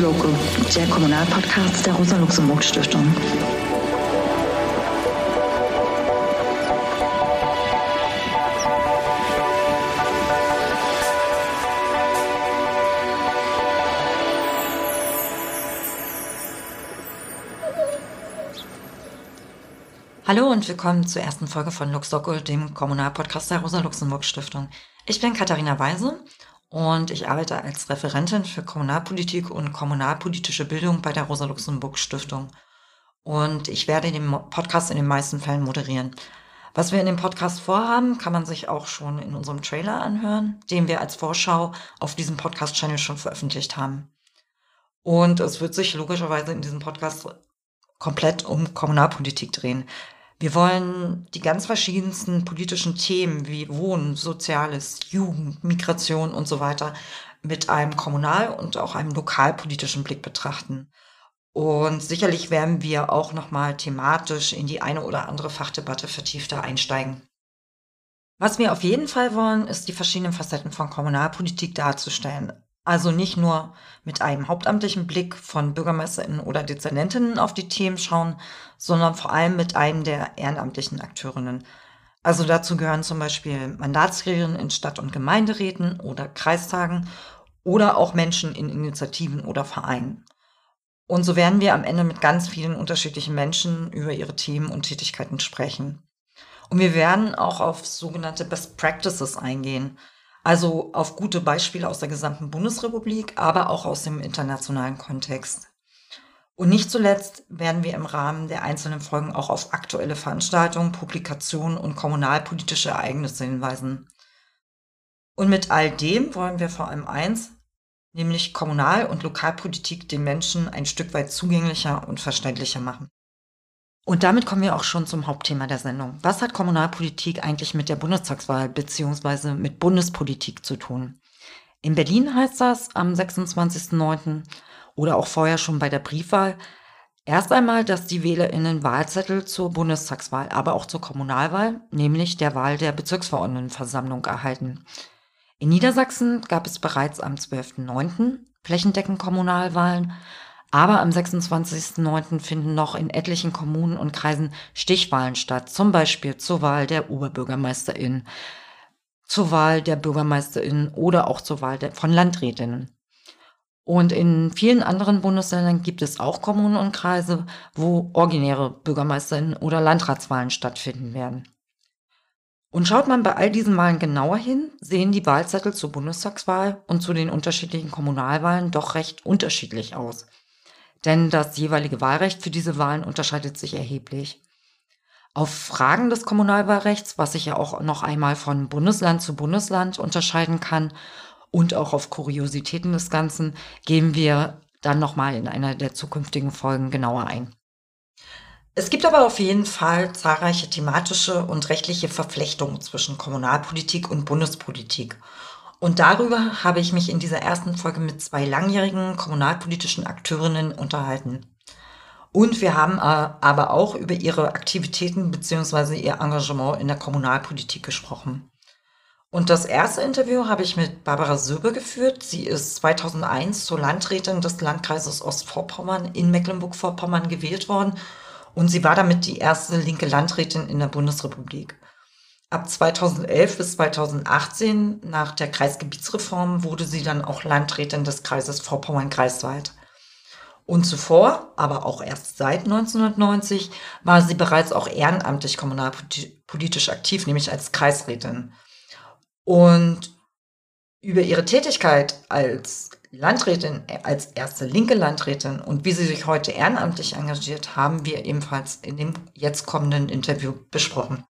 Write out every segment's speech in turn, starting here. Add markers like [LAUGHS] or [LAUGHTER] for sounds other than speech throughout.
Lux Loco, der Kommunalpodcast der Rosa-Luxemburg-Stiftung. Hallo und willkommen zur ersten Folge von LuxDoco, dem Kommunalpodcast der Rosa-Luxemburg-Stiftung. Ich bin Katharina Weise und ich arbeite als Referentin für Kommunalpolitik und kommunalpolitische Bildung bei der Rosa-Luxemburg-Stiftung. Und ich werde den Podcast in den meisten Fällen moderieren. Was wir in dem Podcast vorhaben, kann man sich auch schon in unserem Trailer anhören, den wir als Vorschau auf diesem Podcast-Channel schon veröffentlicht haben. Und es wird sich logischerweise in diesem Podcast komplett um Kommunalpolitik drehen. Wir wollen die ganz verschiedensten politischen Themen wie Wohnen, Soziales, Jugend, Migration und so weiter mit einem kommunal- und auch einem lokalpolitischen Blick betrachten. Und sicherlich werden wir auch nochmal thematisch in die eine oder andere Fachdebatte vertiefter einsteigen. Was wir auf jeden Fall wollen, ist die verschiedenen Facetten von Kommunalpolitik darzustellen. Also nicht nur mit einem hauptamtlichen Blick von BürgermeisterInnen oder Dezernentinnen auf die Themen schauen, sondern vor allem mit einem der ehrenamtlichen Akteurinnen. Also dazu gehören zum Beispiel Mandatsträgerinnen in Stadt- und Gemeinderäten oder Kreistagen oder auch Menschen in Initiativen oder Vereinen. Und so werden wir am Ende mit ganz vielen unterschiedlichen Menschen über ihre Themen und Tätigkeiten sprechen. Und wir werden auch auf sogenannte Best Practices eingehen – also auf gute Beispiele aus der gesamten Bundesrepublik, aber auch aus dem internationalen Kontext. Und nicht zuletzt werden wir im Rahmen der einzelnen Folgen auch auf aktuelle Veranstaltungen, Publikationen und kommunalpolitische Ereignisse hinweisen. Und mit all dem wollen wir vor allem eins, nämlich Kommunal- und Lokalpolitik den Menschen ein Stück weit zugänglicher und verständlicher machen. Und damit kommen wir auch schon zum Hauptthema der Sendung. Was hat Kommunalpolitik eigentlich mit der Bundestagswahl bzw. mit Bundespolitik zu tun? In Berlin heißt das am 26.09. oder auch vorher schon bei der Briefwahl erst einmal, dass die WählerInnen Wahlzettel zur Bundestagswahl, aber auch zur Kommunalwahl, nämlich der Wahl der Bezirksverordnetenversammlung erhalten. In Niedersachsen gab es bereits am 12.09. flächendeckend Kommunalwahlen aber am 26.09. finden noch in etlichen Kommunen und Kreisen Stichwahlen statt, zum Beispiel zur Wahl der Oberbürgermeisterin, zur Wahl der Bürgermeisterin oder auch zur Wahl der, von Landrätinnen. Und in vielen anderen Bundesländern gibt es auch Kommunen und Kreise, wo originäre Bürgermeisterinnen oder Landratswahlen stattfinden werden. Und schaut man bei all diesen Wahlen genauer hin, sehen die Wahlzettel zur Bundestagswahl und zu den unterschiedlichen Kommunalwahlen doch recht unterschiedlich aus denn das jeweilige Wahlrecht für diese Wahlen unterscheidet sich erheblich. Auf Fragen des Kommunalwahlrechts, was sich ja auch noch einmal von Bundesland zu Bundesland unterscheiden kann, und auch auf Kuriositäten des Ganzen, gehen wir dann nochmal in einer der zukünftigen Folgen genauer ein. Es gibt aber auf jeden Fall zahlreiche thematische und rechtliche Verflechtungen zwischen Kommunalpolitik und Bundespolitik. Und darüber habe ich mich in dieser ersten Folge mit zwei langjährigen kommunalpolitischen Akteurinnen unterhalten. Und wir haben äh, aber auch über ihre Aktivitäten bzw. ihr Engagement in der Kommunalpolitik gesprochen. Und das erste Interview habe ich mit Barbara Söbe geführt. Sie ist 2001 zur Landrätin des Landkreises Ostvorpommern in Mecklenburg-Vorpommern gewählt worden und sie war damit die erste linke Landrätin in der Bundesrepublik. Ab 2011 bis 2018, nach der Kreisgebietsreform, wurde sie dann auch Landrätin des Kreises Vorpommern-Greifswald. Und zuvor, aber auch erst seit 1990, war sie bereits auch ehrenamtlich kommunalpolitisch aktiv, nämlich als Kreisrätin. Und über ihre Tätigkeit als Landrätin, als erste linke Landrätin und wie sie sich heute ehrenamtlich engagiert, haben wir ebenfalls in dem jetzt kommenden Interview besprochen.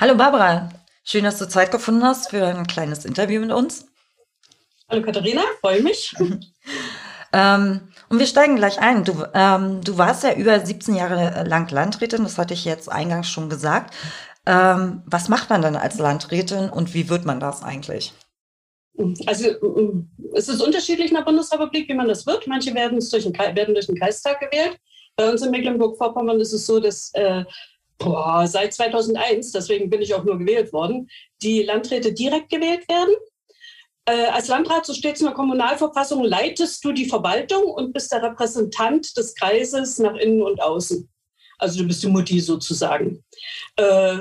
Hallo Barbara, schön, dass du Zeit gefunden hast für ein kleines Interview mit uns. Hallo Katharina, freue mich. [LAUGHS] ähm, und wir steigen gleich ein. Du, ähm, du warst ja über 17 Jahre lang Landrätin, das hatte ich jetzt eingangs schon gesagt. Ähm, was macht man dann als Landrätin und wie wird man das eigentlich? Also es ist unterschiedlich in der Bundesrepublik, wie man das wird. Manche werden durch den, werden durch den Kreistag gewählt. Bei uns in Mecklenburg-Vorpommern ist es so, dass äh, boah, seit 2001, deswegen bin ich auch nur gewählt worden, die Landräte direkt gewählt werden. äh, als Landrat, so steht es in der Kommunalverfassung, leitest du die Verwaltung und bist der Repräsentant des Kreises nach innen und außen. Also du bist die Mutti sozusagen. Äh,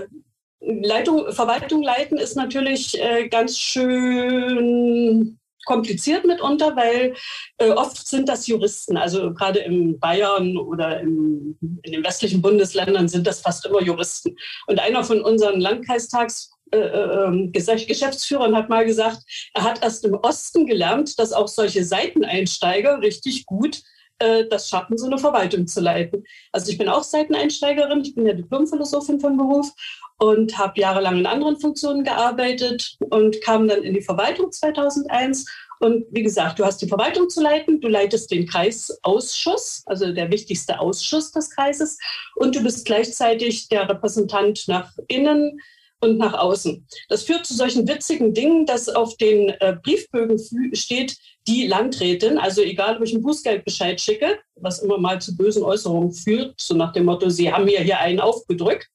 Leitung, Verwaltung leiten ist natürlich äh, ganz schön kompliziert mitunter, weil äh, oft sind das Juristen. Also gerade in Bayern oder im, in den westlichen Bundesländern sind das fast immer Juristen. Und einer von unseren Landkreistags äh, äh ähm, Geschäftsführern hat mal gesagt, er hat erst im Osten gelernt, dass auch solche Seiteneinsteiger richtig gut das schaffen, so eine Verwaltung zu leiten. Also ich bin auch Seiteneinsteigerin, ich bin ja Diplomphilosophin von Beruf und habe jahrelang in anderen Funktionen gearbeitet und kam dann in die Verwaltung 2001. Und wie gesagt, du hast die Verwaltung zu leiten, du leitest den Kreisausschuss, also der wichtigste Ausschuss des Kreises, und du bist gleichzeitig der Repräsentant nach innen, und nach außen. Das führt zu solchen witzigen Dingen, dass auf den äh, Briefbögen steht, die Landrätin, also egal, ob ich einen Bußgeldbescheid schicke, was immer mal zu bösen Äußerungen führt, so nach dem Motto, Sie haben mir hier einen aufgedrückt,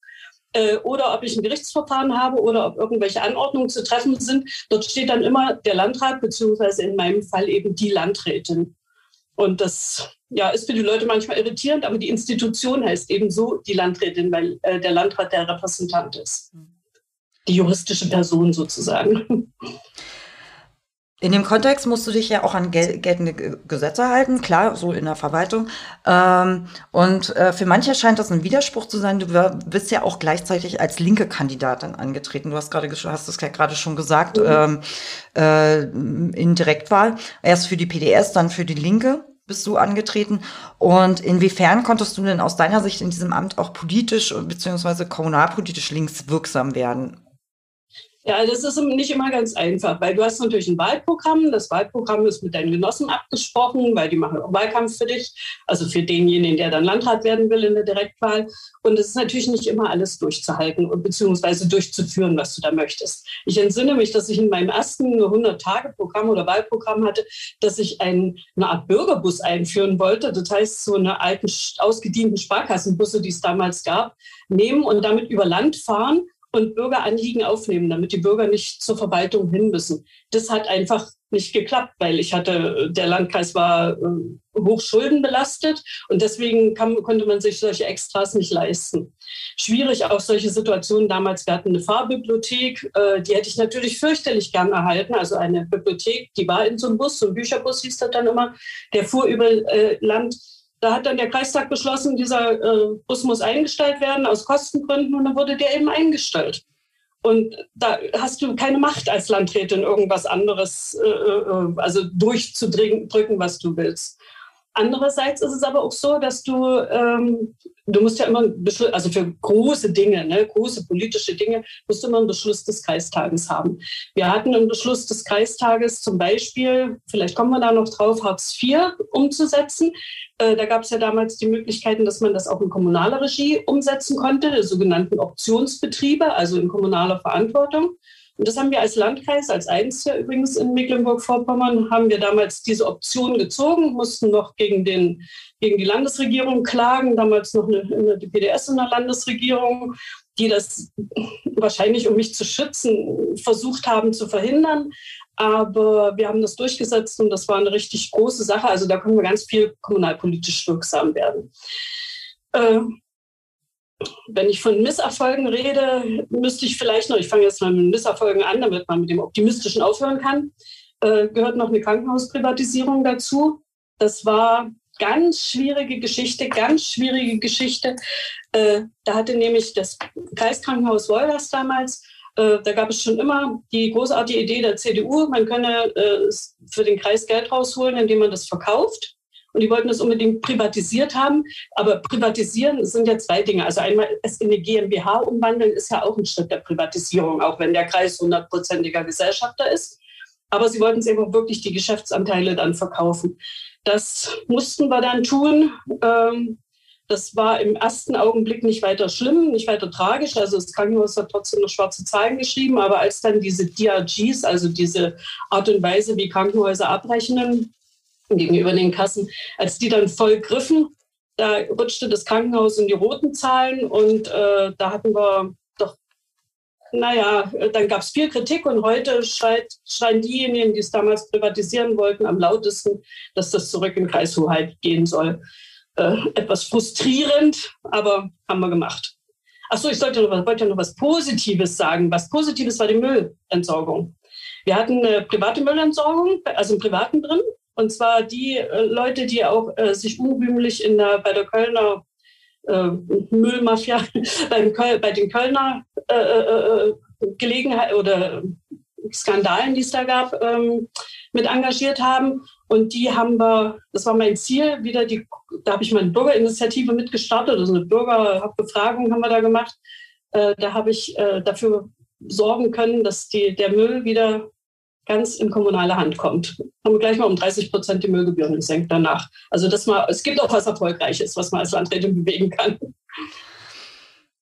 äh, oder ob ich ein Gerichtsverfahren habe oder ob irgendwelche Anordnungen zu treffen sind, dort steht dann immer der Landrat, beziehungsweise in meinem Fall eben die Landrätin. Und das ja, ist für die Leute manchmal irritierend, aber die Institution heißt eben so die Landrätin, weil äh, der Landrat der Repräsentant ist. Mhm die juristische Person sozusagen. [LAUGHS] In dem Kontext musst du dich ja auch an gel geltende Gesetze halten, klar, so in der Verwaltung. Ähm, und äh, für manche scheint das ein Widerspruch zu sein. Du bist ja auch gleichzeitig als linke Kandidatin angetreten. Du hast gerade hast es gerade schon gesagt, mhm. ähm, äh, in Direktwahl. Erst für die PDS, dann für die Linke bist du angetreten. Und inwiefern konntest du denn aus deiner Sicht in diesem Amt auch politisch bzw. kommunalpolitisch links wirksam werden? Ja, das ist nicht immer ganz einfach, weil du hast natürlich ein Wahlprogramm. Das Wahlprogramm ist mit deinen Genossen abgesprochen, weil die machen auch Wahlkampf für dich, also für denjenigen, der dann Landrat werden will in der Direktwahl. Und es ist natürlich nicht immer alles durchzuhalten und beziehungsweise durchzuführen, was du da möchtest. Ich entsinne mich, dass ich in meinem ersten 100-Tage-Programm oder Wahlprogramm hatte, dass ich ein, eine Art Bürgerbus einführen wollte. Das heißt, so eine alten, ausgedienten Sparkassenbusse, die es damals gab, nehmen und damit über Land fahren und Bürgeranliegen aufnehmen, damit die Bürger nicht zur Verwaltung hin müssen. Das hat einfach nicht geklappt, weil ich hatte, der Landkreis war äh, hoch schuldenbelastet und deswegen kam, konnte man sich solche Extras nicht leisten. Schwierig auch solche Situationen. Damals, wir hatten eine Fahrbibliothek, äh, die hätte ich natürlich fürchterlich gern erhalten. Also eine Bibliothek, die war in so einem Bus, so ein Bücherbus hieß das dann immer, der fuhr über äh, Land da hat dann der Kreistag beschlossen, dieser äh, Bus muss eingestellt werden aus Kostengründen und dann wurde der eben eingestellt. Und da hast du keine Macht als Landrätin, irgendwas anderes, äh, äh also durchzudrücken, was du willst. Andererseits ist es aber auch so, dass du, ähm, du musst ja immer, also für große Dinge, ne, große politische Dinge, musst du immer einen Beschluss des Kreistages haben. Wir hatten einen Beschluss des Kreistages zum Beispiel, vielleicht kommen wir da noch drauf, Hartz IV umzusetzen. Äh, da gab es ja damals die Möglichkeiten, dass man das auch in kommunaler Regie umsetzen konnte, sogenannten Optionsbetriebe, also in kommunaler Verantwortung. Und das haben wir als Landkreis, als eins hier übrigens in Mecklenburg-Vorpommern, haben wir damals diese Option gezogen, mussten noch gegen, den, gegen die Landesregierung klagen, damals noch eine, die PDS in der Landesregierung, die das wahrscheinlich, um mich zu schützen, versucht haben zu verhindern. Aber wir haben das durchgesetzt und das war eine richtig große Sache. Also da können wir ganz viel kommunalpolitisch wirksam werden. Wenn ich von Misserfolgen rede, müsste ich vielleicht noch, ich fange jetzt mal mit Misserfolgen an, damit man mit dem Optimistischen aufhören kann, äh, gehört noch eine Krankenhausprivatisierung dazu. Das war ganz schwierige Geschichte, ganz schwierige Geschichte. Äh, da hatte nämlich das Kreiskrankenhaus Wolgast damals, äh, da gab es schon immer die großartige Idee der CDU, man könne äh, für den Kreis Geld rausholen, indem man das verkauft. Und die wollten das unbedingt privatisiert haben. Aber privatisieren sind ja zwei Dinge. Also einmal es in eine GmbH umwandeln ist ja auch ein Schritt der Privatisierung, auch wenn der Kreis hundertprozentiger Gesellschafter ist. Aber sie wollten es eben wirklich die Geschäftsanteile dann verkaufen. Das mussten wir dann tun. Ähm, das war im ersten Augenblick nicht weiter schlimm, nicht weiter tragisch. Also das Krankenhaus hat trotzdem noch schwarze Zahlen geschrieben. Aber als dann diese DRGs, also diese Art und Weise, wie Krankenhäuser abrechnen, gegenüber den Kassen. Als die dann voll griffen, da rutschte das Krankenhaus in die roten Zahlen und äh, da hatten wir doch naja, dann gab es viel Kritik und heute schreit, schreien diejenigen, die es damals privatisieren wollten, am lautesten, dass das zurück in Kreishoheit gehen soll. Äh, etwas frustrierend, aber haben wir gemacht. Achso, ich sollte noch, wollte noch was Positives sagen. Was Positives war die Müllentsorgung. Wir hatten eine private Müllentsorgung, also im Privaten drin. Und zwar die äh, Leute, die auch äh, sich unrühmlich in der, bei der Kölner äh, Müllmafia, [LAUGHS] beim Köl, bei den Kölner äh, äh, äh Gelegenheit oder Skandalen, die es da gab, ähm, mit engagiert haben. Und die haben wir, das war mein Ziel, wieder die, da habe ich meine Bürgerinitiative mitgestartet, also eine Bürgerbefragung haben wir da gemacht. Da habe ich dafür sorgen können, dass die, der Müll wieder ganz in kommunale Hand kommt. Haben wir gleich mal um 30 Prozent die Müllgebühren gesenkt danach. Also das mal, es gibt auch was Erfolgreiches, was man als Landrätin bewegen kann.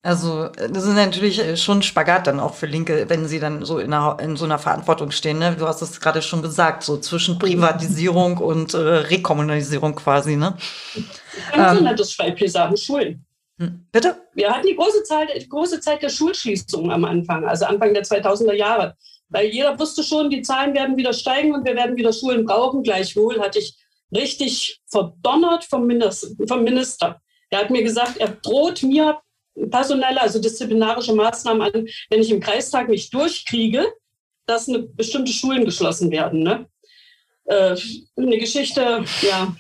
Also das ist natürlich äh, schon Spagat dann auch für Linke, wenn sie dann so in, einer, in so einer Verantwortung stehen. Ne? Du hast es gerade schon gesagt, so zwischen Privatisierung und äh, Rekommunalisierung quasi. Ne? Ganz ähm, das Beispiel sagen, Schulen. Hm, bitte? Wir hatten die große Zeit, große Zeit der Schulschließung am Anfang, also Anfang der 2000er Jahre. Weil jeder wusste schon, die Zahlen werden wieder steigen und wir werden wieder Schulen brauchen. Gleichwohl hatte ich richtig verdonnert vom Minister. Er hat mir gesagt, er droht mir personelle, also disziplinarische Maßnahmen an, wenn ich im Kreistag nicht durchkriege, dass eine bestimmte Schulen geschlossen werden. Ne? Äh, eine Geschichte, ja,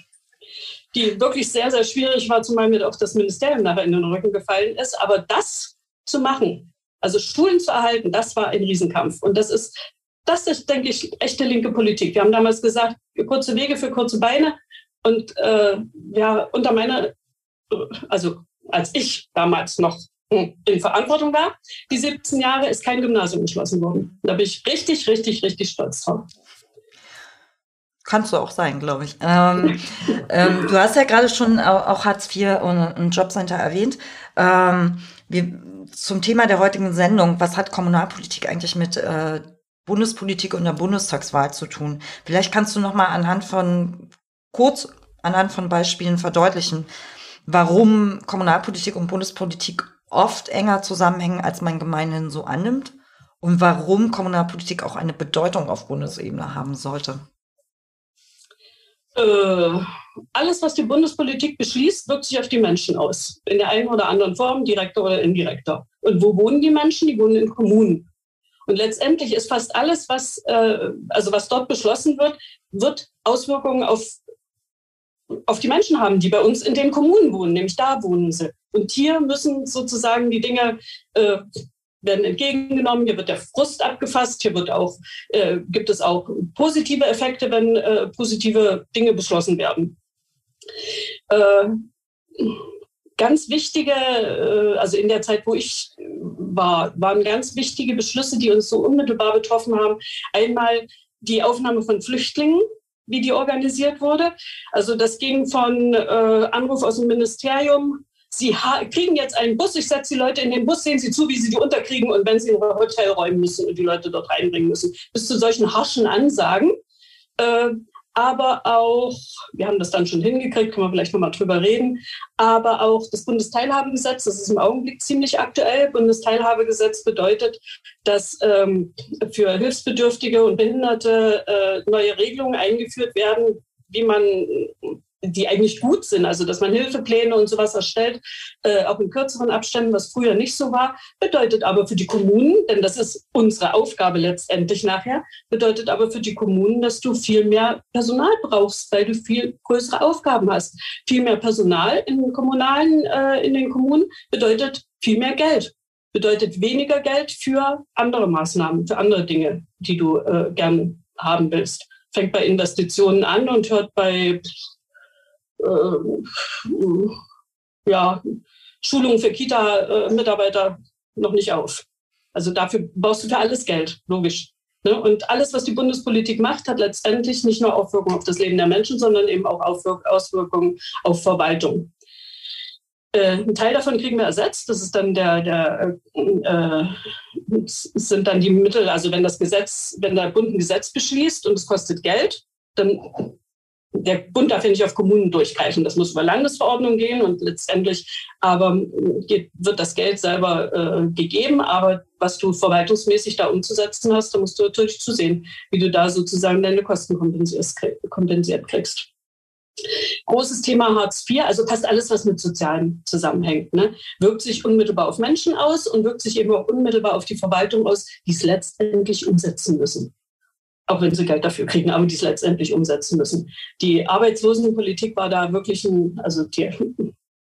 die wirklich sehr, sehr schwierig war, zumal mir auch das Ministerium nachher in den Rücken gefallen ist. Aber das zu machen, also Schulen zu erhalten, das war ein Riesenkampf. Und das ist, das ist, denke ich, echte linke Politik. Wir haben damals gesagt, kurze Wege für kurze Beine. Und äh, ja, unter meiner, also als ich damals noch in Verantwortung war, die 17 Jahre, ist kein Gymnasium geschlossen worden. Da bin ich richtig, richtig, richtig stolz drauf. Kannst du auch sein, glaube ich. Ähm, [LAUGHS] ähm, du hast ja gerade schon auch Hartz IV und ein Jobcenter erwähnt. Ähm, wir, zum Thema der heutigen Sendung, was hat Kommunalpolitik eigentlich mit äh, Bundespolitik und der Bundestagswahl zu tun? Vielleicht kannst du noch mal anhand von kurz anhand von Beispielen verdeutlichen, warum Kommunalpolitik und Bundespolitik oft enger zusammenhängen, als man gemeinhin so annimmt und warum Kommunalpolitik auch eine Bedeutung auf Bundesebene haben sollte. Äh, alles, was die Bundespolitik beschließt, wirkt sich auf die Menschen aus. In der einen oder anderen Form, direkter oder indirekter. Und wo wohnen die Menschen? Die wohnen in Kommunen. Und letztendlich ist fast alles, was, äh, also was dort beschlossen wird, wird Auswirkungen auf auf die Menschen haben, die bei uns in den Kommunen wohnen, nämlich da wohnen sie. Und hier müssen sozusagen die Dinge äh, werden entgegengenommen, hier wird der Frust abgefasst, hier wird auch, äh, gibt es auch positive Effekte, wenn äh, positive Dinge beschlossen werden. Äh, ganz wichtige, äh, also in der Zeit, wo ich war, waren ganz wichtige Beschlüsse, die uns so unmittelbar betroffen haben. Einmal die Aufnahme von Flüchtlingen wie die organisiert wurde. Also das ging von äh, Anruf aus dem Ministerium. Sie kriegen jetzt einen Bus, ich setze die Leute in den Bus, sehen Sie zu, wie Sie die unterkriegen und wenn Sie in ein Hotel räumen müssen und die Leute dort reinbringen müssen. Bis zu solchen harschen Ansagen. Äh, aber auch, wir haben das dann schon hingekriegt, können wir vielleicht nochmal drüber reden, aber auch das Bundesteilhabegesetz, das ist im Augenblick ziemlich aktuell. Bundesteilhabegesetz bedeutet, dass ähm, für Hilfsbedürftige und Behinderte äh, neue Regelungen eingeführt werden, wie man die eigentlich gut sind, also dass man Hilfepläne und sowas erstellt, äh, auch in kürzeren Abständen, was früher nicht so war, bedeutet aber für die Kommunen, denn das ist unsere Aufgabe letztendlich nachher, bedeutet aber für die Kommunen, dass du viel mehr Personal brauchst, weil du viel größere Aufgaben hast. Viel mehr Personal in den kommunalen, äh, in den Kommunen bedeutet viel mehr Geld, bedeutet weniger Geld für andere Maßnahmen, für andere Dinge, die du äh, gern haben willst. Fängt bei Investitionen an und hört bei ja, Schulung für Kita-Mitarbeiter noch nicht auf. Also dafür brauchst du für alles Geld, logisch. Ne? Und alles, was die Bundespolitik macht, hat letztendlich nicht nur Auswirkungen auf das Leben der Menschen, sondern eben auch Auswirkungen auf Verwaltung. Äh, ein Teil davon kriegen wir ersetzt. Das ist dann der, der äh, sind dann die Mittel. Also wenn das Gesetz, wenn der Bund ein Gesetz beschließt und es kostet Geld, dann der Bund darf ja nicht auf Kommunen durchgreifen. Das muss über Landesverordnung gehen und letztendlich aber geht, wird das Geld selber äh, gegeben. Aber was du verwaltungsmäßig da umzusetzen hast, da musst du natürlich zusehen, wie du da sozusagen deine Kosten kompensiert kriegst. Großes Thema Hartz IV, also fast alles, was mit Sozialen zusammenhängt, ne, wirkt sich unmittelbar auf Menschen aus und wirkt sich eben auch unmittelbar auf die Verwaltung aus, die es letztendlich umsetzen müssen auch wenn sie Geld dafür kriegen, aber die es letztendlich umsetzen müssen. Die Arbeitslosenpolitik war da wirklich ein, also die,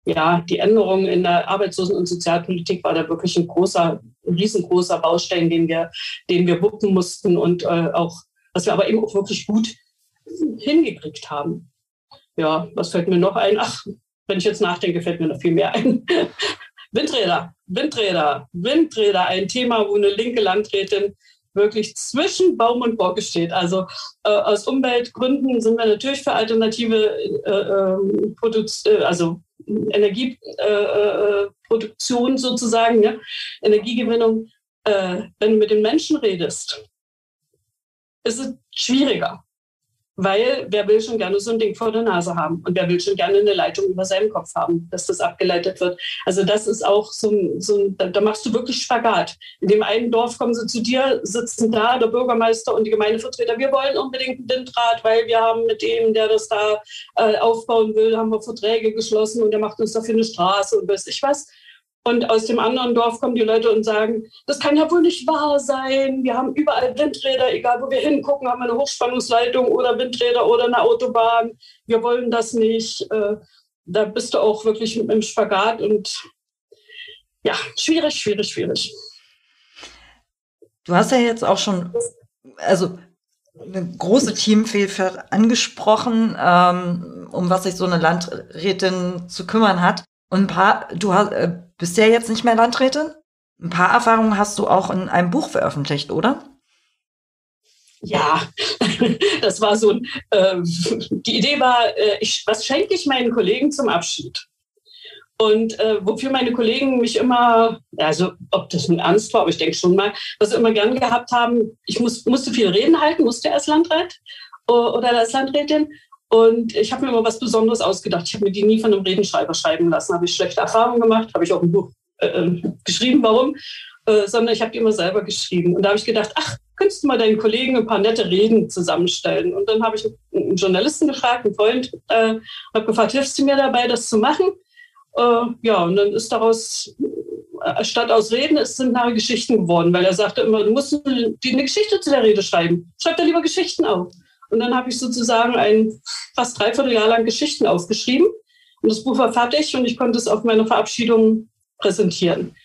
ja, die Änderung in der Arbeitslosen- und Sozialpolitik war da wirklich ein großer, riesengroßer Baustein, den wir, den wir wuppen mussten und äh, auch, was wir aber eben auch wirklich gut hingekriegt haben. Ja, was fällt mir noch ein? Ach, wenn ich jetzt nachdenke, fällt mir noch viel mehr ein. [LAUGHS] Windräder, Windräder, Windräder, ein Thema, wo eine linke Landrätin wirklich zwischen Baum und Borke steht. Also äh, aus Umweltgründen sind wir natürlich für alternative äh, ähm, äh, also Energieproduktion äh, sozusagen, ne? Energiegewinnung. Äh, wenn du mit den Menschen redest, ist es schwieriger. Weil wer will schon gerne so ein Ding vor der Nase haben und wer will schon gerne eine Leitung über seinem Kopf haben, dass das abgeleitet wird. Also das ist auch so ein, so ein da machst du wirklich Spagat. In dem einen Dorf kommen sie zu dir, sitzen da, der Bürgermeister und die Gemeindevertreter, wir wollen unbedingt einen Windrad, weil wir haben mit dem, der das da äh, aufbauen will, haben wir Verträge geschlossen und der macht uns dafür eine Straße und weiß ich was. Und aus dem anderen Dorf kommen die Leute und sagen, das kann ja wohl nicht wahr sein. Wir haben überall Windräder, egal wo wir hingucken, haben wir eine Hochspannungsleitung oder Windräder oder eine Autobahn. Wir wollen das nicht. Äh, da bist du auch wirklich im Spagat und ja, schwierig, schwierig, schwierig. Du hast ja jetzt auch schon, also eine große Teamvielfalt angesprochen, ähm, um was sich so eine Landrätin zu kümmern hat. Und ein paar, du hast, äh, bist ja jetzt nicht mehr Landrätin. Ein paar Erfahrungen hast du auch in einem Buch veröffentlicht, oder? Ja, [LAUGHS] das war so ein, äh, die Idee war, äh, ich, was schenke ich meinen Kollegen zum Abschied? Und äh, wofür meine Kollegen mich immer, also ob das nun ernst war, aber ich denke schon mal, was sie immer gern gehabt haben, ich muss, musste viel reden halten, musste als Landrat oder als Landrätin. Und ich habe mir immer was Besonderes ausgedacht. Ich habe mir die nie von einem Redenschreiber schreiben lassen. Habe ich schlechte Erfahrungen gemacht, habe ich auch ein Buch äh, äh, geschrieben, warum, äh, sondern ich habe die immer selber geschrieben. Und da habe ich gedacht, ach, könntest du mal deinen Kollegen ein paar nette Reden zusammenstellen? Und dann habe ich einen Journalisten gefragt, einen Freund, äh, habe gefragt, hilfst du mir dabei, das zu machen? Äh, ja, und dann ist daraus äh, statt aus Reden es sind nachher Geschichten geworden, weil er sagte immer, du musst eine Geschichte zu der Rede schreiben. Schreib da lieber Geschichten auf. Und dann habe ich sozusagen ein fast dreiviertel Jahr lang Geschichten aufgeschrieben. Und das Buch war fertig und ich konnte es auf meiner Verabschiedung präsentieren.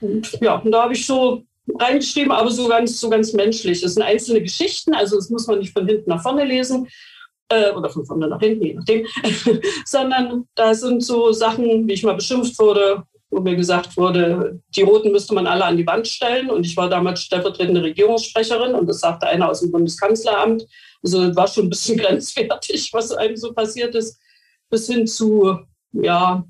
Und ja, und da habe ich so reingeschrieben, aber so ganz, so ganz menschlich. Es sind einzelne Geschichten, also das muss man nicht von hinten nach vorne lesen äh, oder von vorne nach hinten, je nachdem, [LAUGHS] sondern da sind so Sachen, wie ich mal beschimpft wurde, wo mir gesagt wurde, die Roten müsste man alle an die Wand stellen. Und ich war damals stellvertretende Regierungssprecherin und das sagte einer aus dem Bundeskanzleramt. Also war schon ein bisschen [LAUGHS] grenzwertig, was einem so passiert ist, bis hin zu, ja,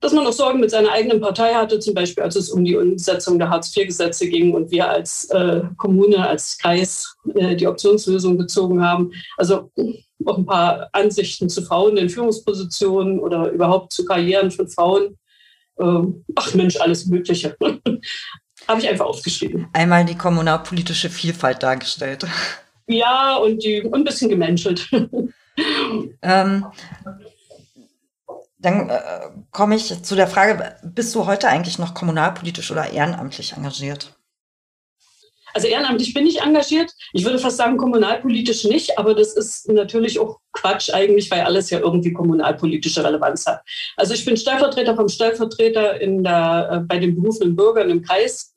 dass man auch Sorgen mit seiner eigenen Partei hatte, zum Beispiel als es um die Umsetzung der Hartz-IV-Gesetze ging und wir als äh, Kommune, als Kreis äh, die Optionslösung gezogen haben. Also auch ein paar Ansichten zu Frauen in Führungspositionen oder überhaupt zu Karrieren von Frauen. Äh, ach Mensch, alles Mögliche. [LAUGHS] Habe ich einfach aufgeschrieben. Einmal die kommunalpolitische Vielfalt dargestellt. Ja, und, die, und ein bisschen gemenschelt. [LAUGHS] ähm, dann äh, komme ich zu der Frage, bist du heute eigentlich noch kommunalpolitisch oder ehrenamtlich engagiert? Also ehrenamtlich bin ich engagiert. Ich würde fast sagen, kommunalpolitisch nicht, aber das ist natürlich auch Quatsch eigentlich, weil alles ja irgendwie kommunalpolitische Relevanz hat. Also ich bin Stellvertreter vom Stellvertreter in der, äh, bei den berufenen Bürgern im Kreis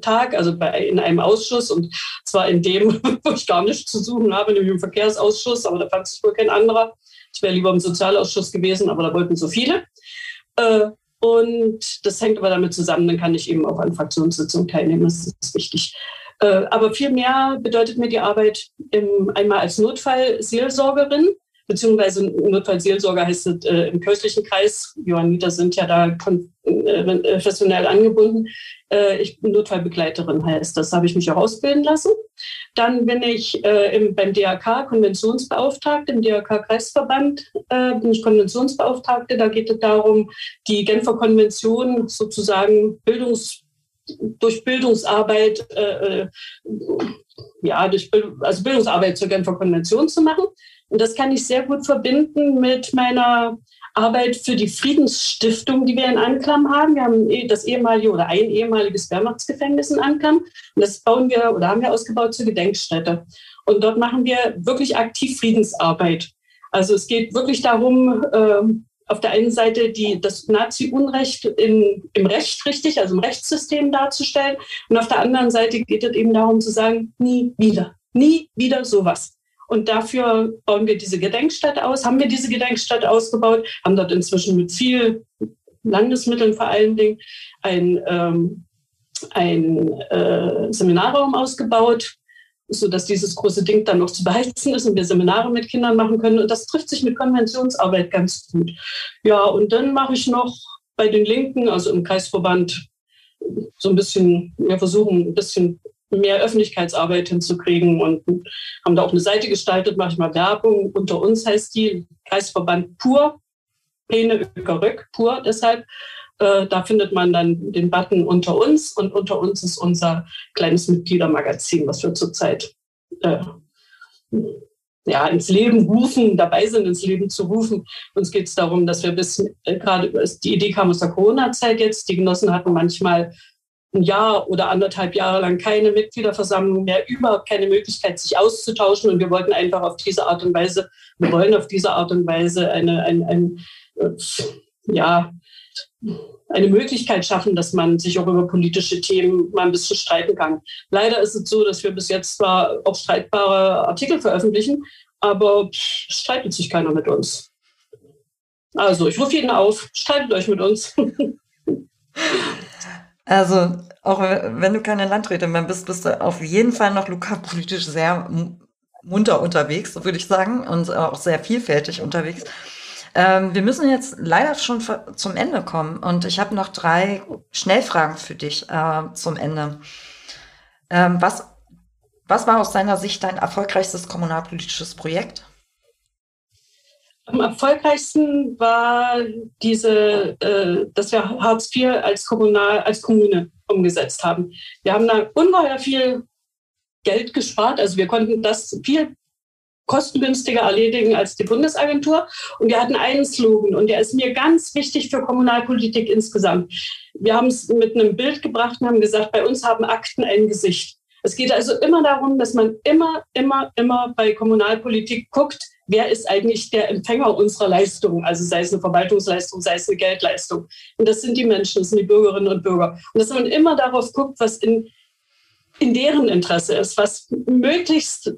Tag, also bei, in einem Ausschuss und zwar in dem, [LAUGHS] wo ich gar nichts zu suchen habe, nämlich im Verkehrsausschuss, aber da fand sich wohl kein anderer. Ich wäre lieber im Sozialausschuss gewesen, aber da wollten so viele. Äh, und das hängt aber damit zusammen, dann kann ich eben auch an Fraktionssitzungen teilnehmen, das ist wichtig. Äh, aber viel mehr bedeutet mir die Arbeit im, einmal als Notfallseelsorgerin, beziehungsweise Notfallseelsorger heißt es äh, im kirchlichen Kreis. Johanniter sind ja da äh, professionell angebunden. Äh, ich bin Notfallbegleiterin heißt das, habe ich mich auch ausbilden lassen. Dann bin ich äh, im, beim DRK Konventionsbeauftragte, im DRK-Kreisverband äh, bin ich Konventionsbeauftragte. Da geht es darum, die Genfer Konvention sozusagen Bildungs durch Bildungsarbeit, äh, äh ja, durch also Bildungsarbeit zur Genfer Konvention zu machen. Und das kann ich sehr gut verbinden mit meiner Arbeit für die Friedensstiftung, die wir in Anklam haben. Wir haben das ehemalige oder ein ehemaliges Wehrmachtsgefängnis in Anklam. Und das bauen wir oder haben wir ausgebaut zur Gedenkstätte. Und dort machen wir wirklich aktiv Friedensarbeit. Also es geht wirklich darum, ähm, auf der einen Seite die, das Nazi-Unrecht im Recht richtig, also im Rechtssystem darzustellen. Und auf der anderen Seite geht es eben darum zu sagen, nie wieder, nie wieder sowas. Und dafür bauen wir diese Gedenkstätte aus, haben wir diese Gedenkstätte ausgebaut, haben dort inzwischen mit viel Landesmitteln vor allen Dingen ein, ähm, ein äh, Seminarraum ausgebaut, sodass dieses große Ding dann noch zu beheizen ist und wir Seminare mit Kindern machen können. Und das trifft sich mit Konventionsarbeit ganz gut. Ja, und dann mache ich noch bei den Linken, also im Kreisverband, so ein bisschen, wir versuchen ein bisschen mehr Öffentlichkeitsarbeit hinzukriegen und haben da auch eine Seite gestaltet, manchmal Werbung. Unter uns heißt die Kreisverband Pur, Pene Ökerök, Pur deshalb. Äh, da findet man dann den Button unter uns und unter uns ist unser kleines Mitgliedermagazin, was wir zurzeit äh, ja, ins Leben rufen, dabei sind, ins Leben zu rufen. Uns geht es darum, dass wir bis äh, gerade die Idee kam aus der Corona-Zeit jetzt. Die Genossen hatten manchmal ein Jahr oder anderthalb Jahre lang keine Mitgliederversammlung mehr, überhaupt keine Möglichkeit, sich auszutauschen. Und wir wollten einfach auf diese Art und Weise, wir wollen auf diese Art und Weise eine, ein, ein, äh, ja, eine Möglichkeit schaffen, dass man sich auch über politische Themen mal ein bisschen streiten kann. Leider ist es so, dass wir bis jetzt zwar auch streitbare Artikel veröffentlichen, aber streitet sich keiner mit uns. Also, ich rufe jeden auf, streitet euch mit uns. [LAUGHS] Also, auch wenn du keine Landrätin mehr bist, bist du auf jeden Fall noch lokalpolitisch [LAUGHS] sehr munter unterwegs, würde ich sagen, und auch sehr vielfältig unterwegs. Ähm, wir müssen jetzt leider schon zum Ende kommen und ich habe noch drei Schnellfragen für dich äh, zum Ende. Ähm, was, was war aus deiner Sicht dein erfolgreichstes kommunalpolitisches Projekt? Am erfolgreichsten war diese, äh, dass wir Hartz IV als, Kommunal, als Kommune umgesetzt haben. Wir haben da ungeheuer viel Geld gespart. Also wir konnten das viel kostengünstiger erledigen als die Bundesagentur. Und wir hatten einen Slogan und der ist mir ganz wichtig für Kommunalpolitik insgesamt. Wir haben es mit einem Bild gebracht und haben gesagt, bei uns haben Akten ein Gesicht. Es geht also immer darum, dass man immer, immer, immer bei Kommunalpolitik guckt, wer ist eigentlich der Empfänger unserer Leistung, also sei es eine Verwaltungsleistung, sei es eine Geldleistung. Und das sind die Menschen, das sind die Bürgerinnen und Bürger. Und dass man immer darauf guckt, was in, in deren Interesse ist, was möglichst,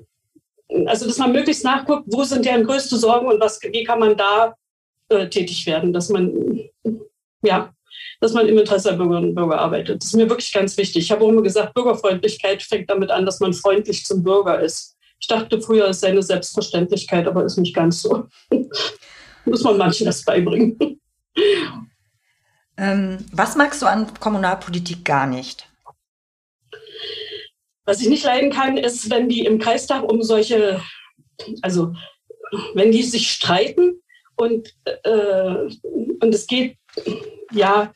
also dass man möglichst nachguckt, wo sind deren größte Sorgen und was, wie kann man da äh, tätig werden, dass man, ja, dass man im Interesse der Bürgerinnen und Bürger arbeitet. Das ist mir wirklich ganz wichtig. Ich habe auch immer gesagt, Bürgerfreundlichkeit fängt damit an, dass man freundlich zum Bürger ist. Ich dachte früher, es sei eine Selbstverständlichkeit, aber ist nicht ganz so. [LAUGHS] Muss man manchen das beibringen. [LAUGHS] Ähm, was magst du an Kommunalpolitik gar nicht? Was ich nicht leiden kann, ist, wenn die im Kreistag um solche, also wenn die sich streiten und, äh, und es geht, ja,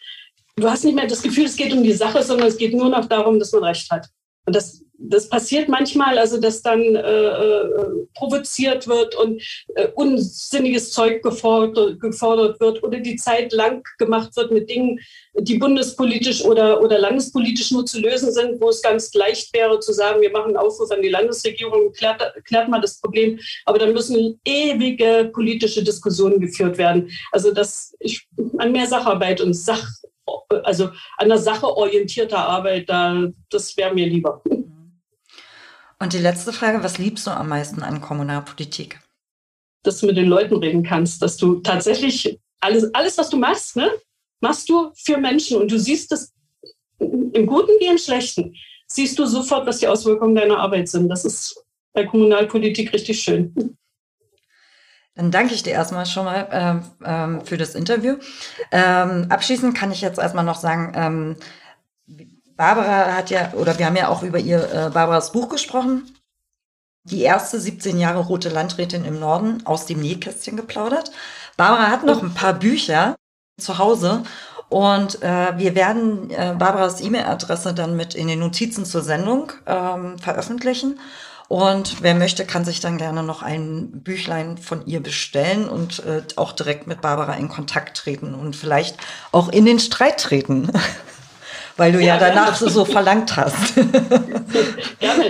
du hast nicht mehr das Gefühl, es geht um die Sache, sondern es geht nur noch darum, dass man Recht hat. Und das das passiert manchmal, also dass dann äh, äh, provoziert wird und äh, unsinniges Zeug gefordert, gefordert, wird oder die Zeit lang gemacht wird mit Dingen, die bundespolitisch oder, oder landespolitisch nur zu lösen sind, wo es ganz leicht wäre zu sagen, wir machen einen Aufruf an die Landesregierung, klärt, klärt mal das Problem. Aber dann müssen ewige politische Diskussionen geführt werden. Also dass ich an mehr Sacharbeit und Sach, also an der Sache orientierter Arbeit, da, das wäre mir lieber. Und die letzte Frage, was liebst du am meisten an Kommunalpolitik? Dass du mit den Leuten reden kannst, dass du tatsächlich alles, alles was du machst, ne, machst du für Menschen und du siehst es im Guten wie im Schlechten. Siehst du sofort, was die Auswirkungen deiner Arbeit sind. Das ist bei Kommunalpolitik richtig schön. Dann danke ich dir erstmal schon mal ähm, ähm, für das Interview. Ähm, abschließend kann ich jetzt erstmal noch sagen, ähm, Barbara hat ja, oder wir haben ja auch über ihr äh, Barbaras Buch gesprochen. Die erste 17 Jahre rote Landrätin im Norden aus dem Nähkästchen geplaudert. Barbara hat noch ein paar Bücher zu Hause und äh, wir werden äh, Barbaras E-Mail-Adresse dann mit in den Notizen zur Sendung ähm, veröffentlichen. Und wer möchte, kann sich dann gerne noch ein Büchlein von ihr bestellen und äh, auch direkt mit Barbara in Kontakt treten und vielleicht auch in den Streit treten. [LAUGHS] Weil du ja, ja danach so, so verlangt hast. [LAUGHS] Gerne.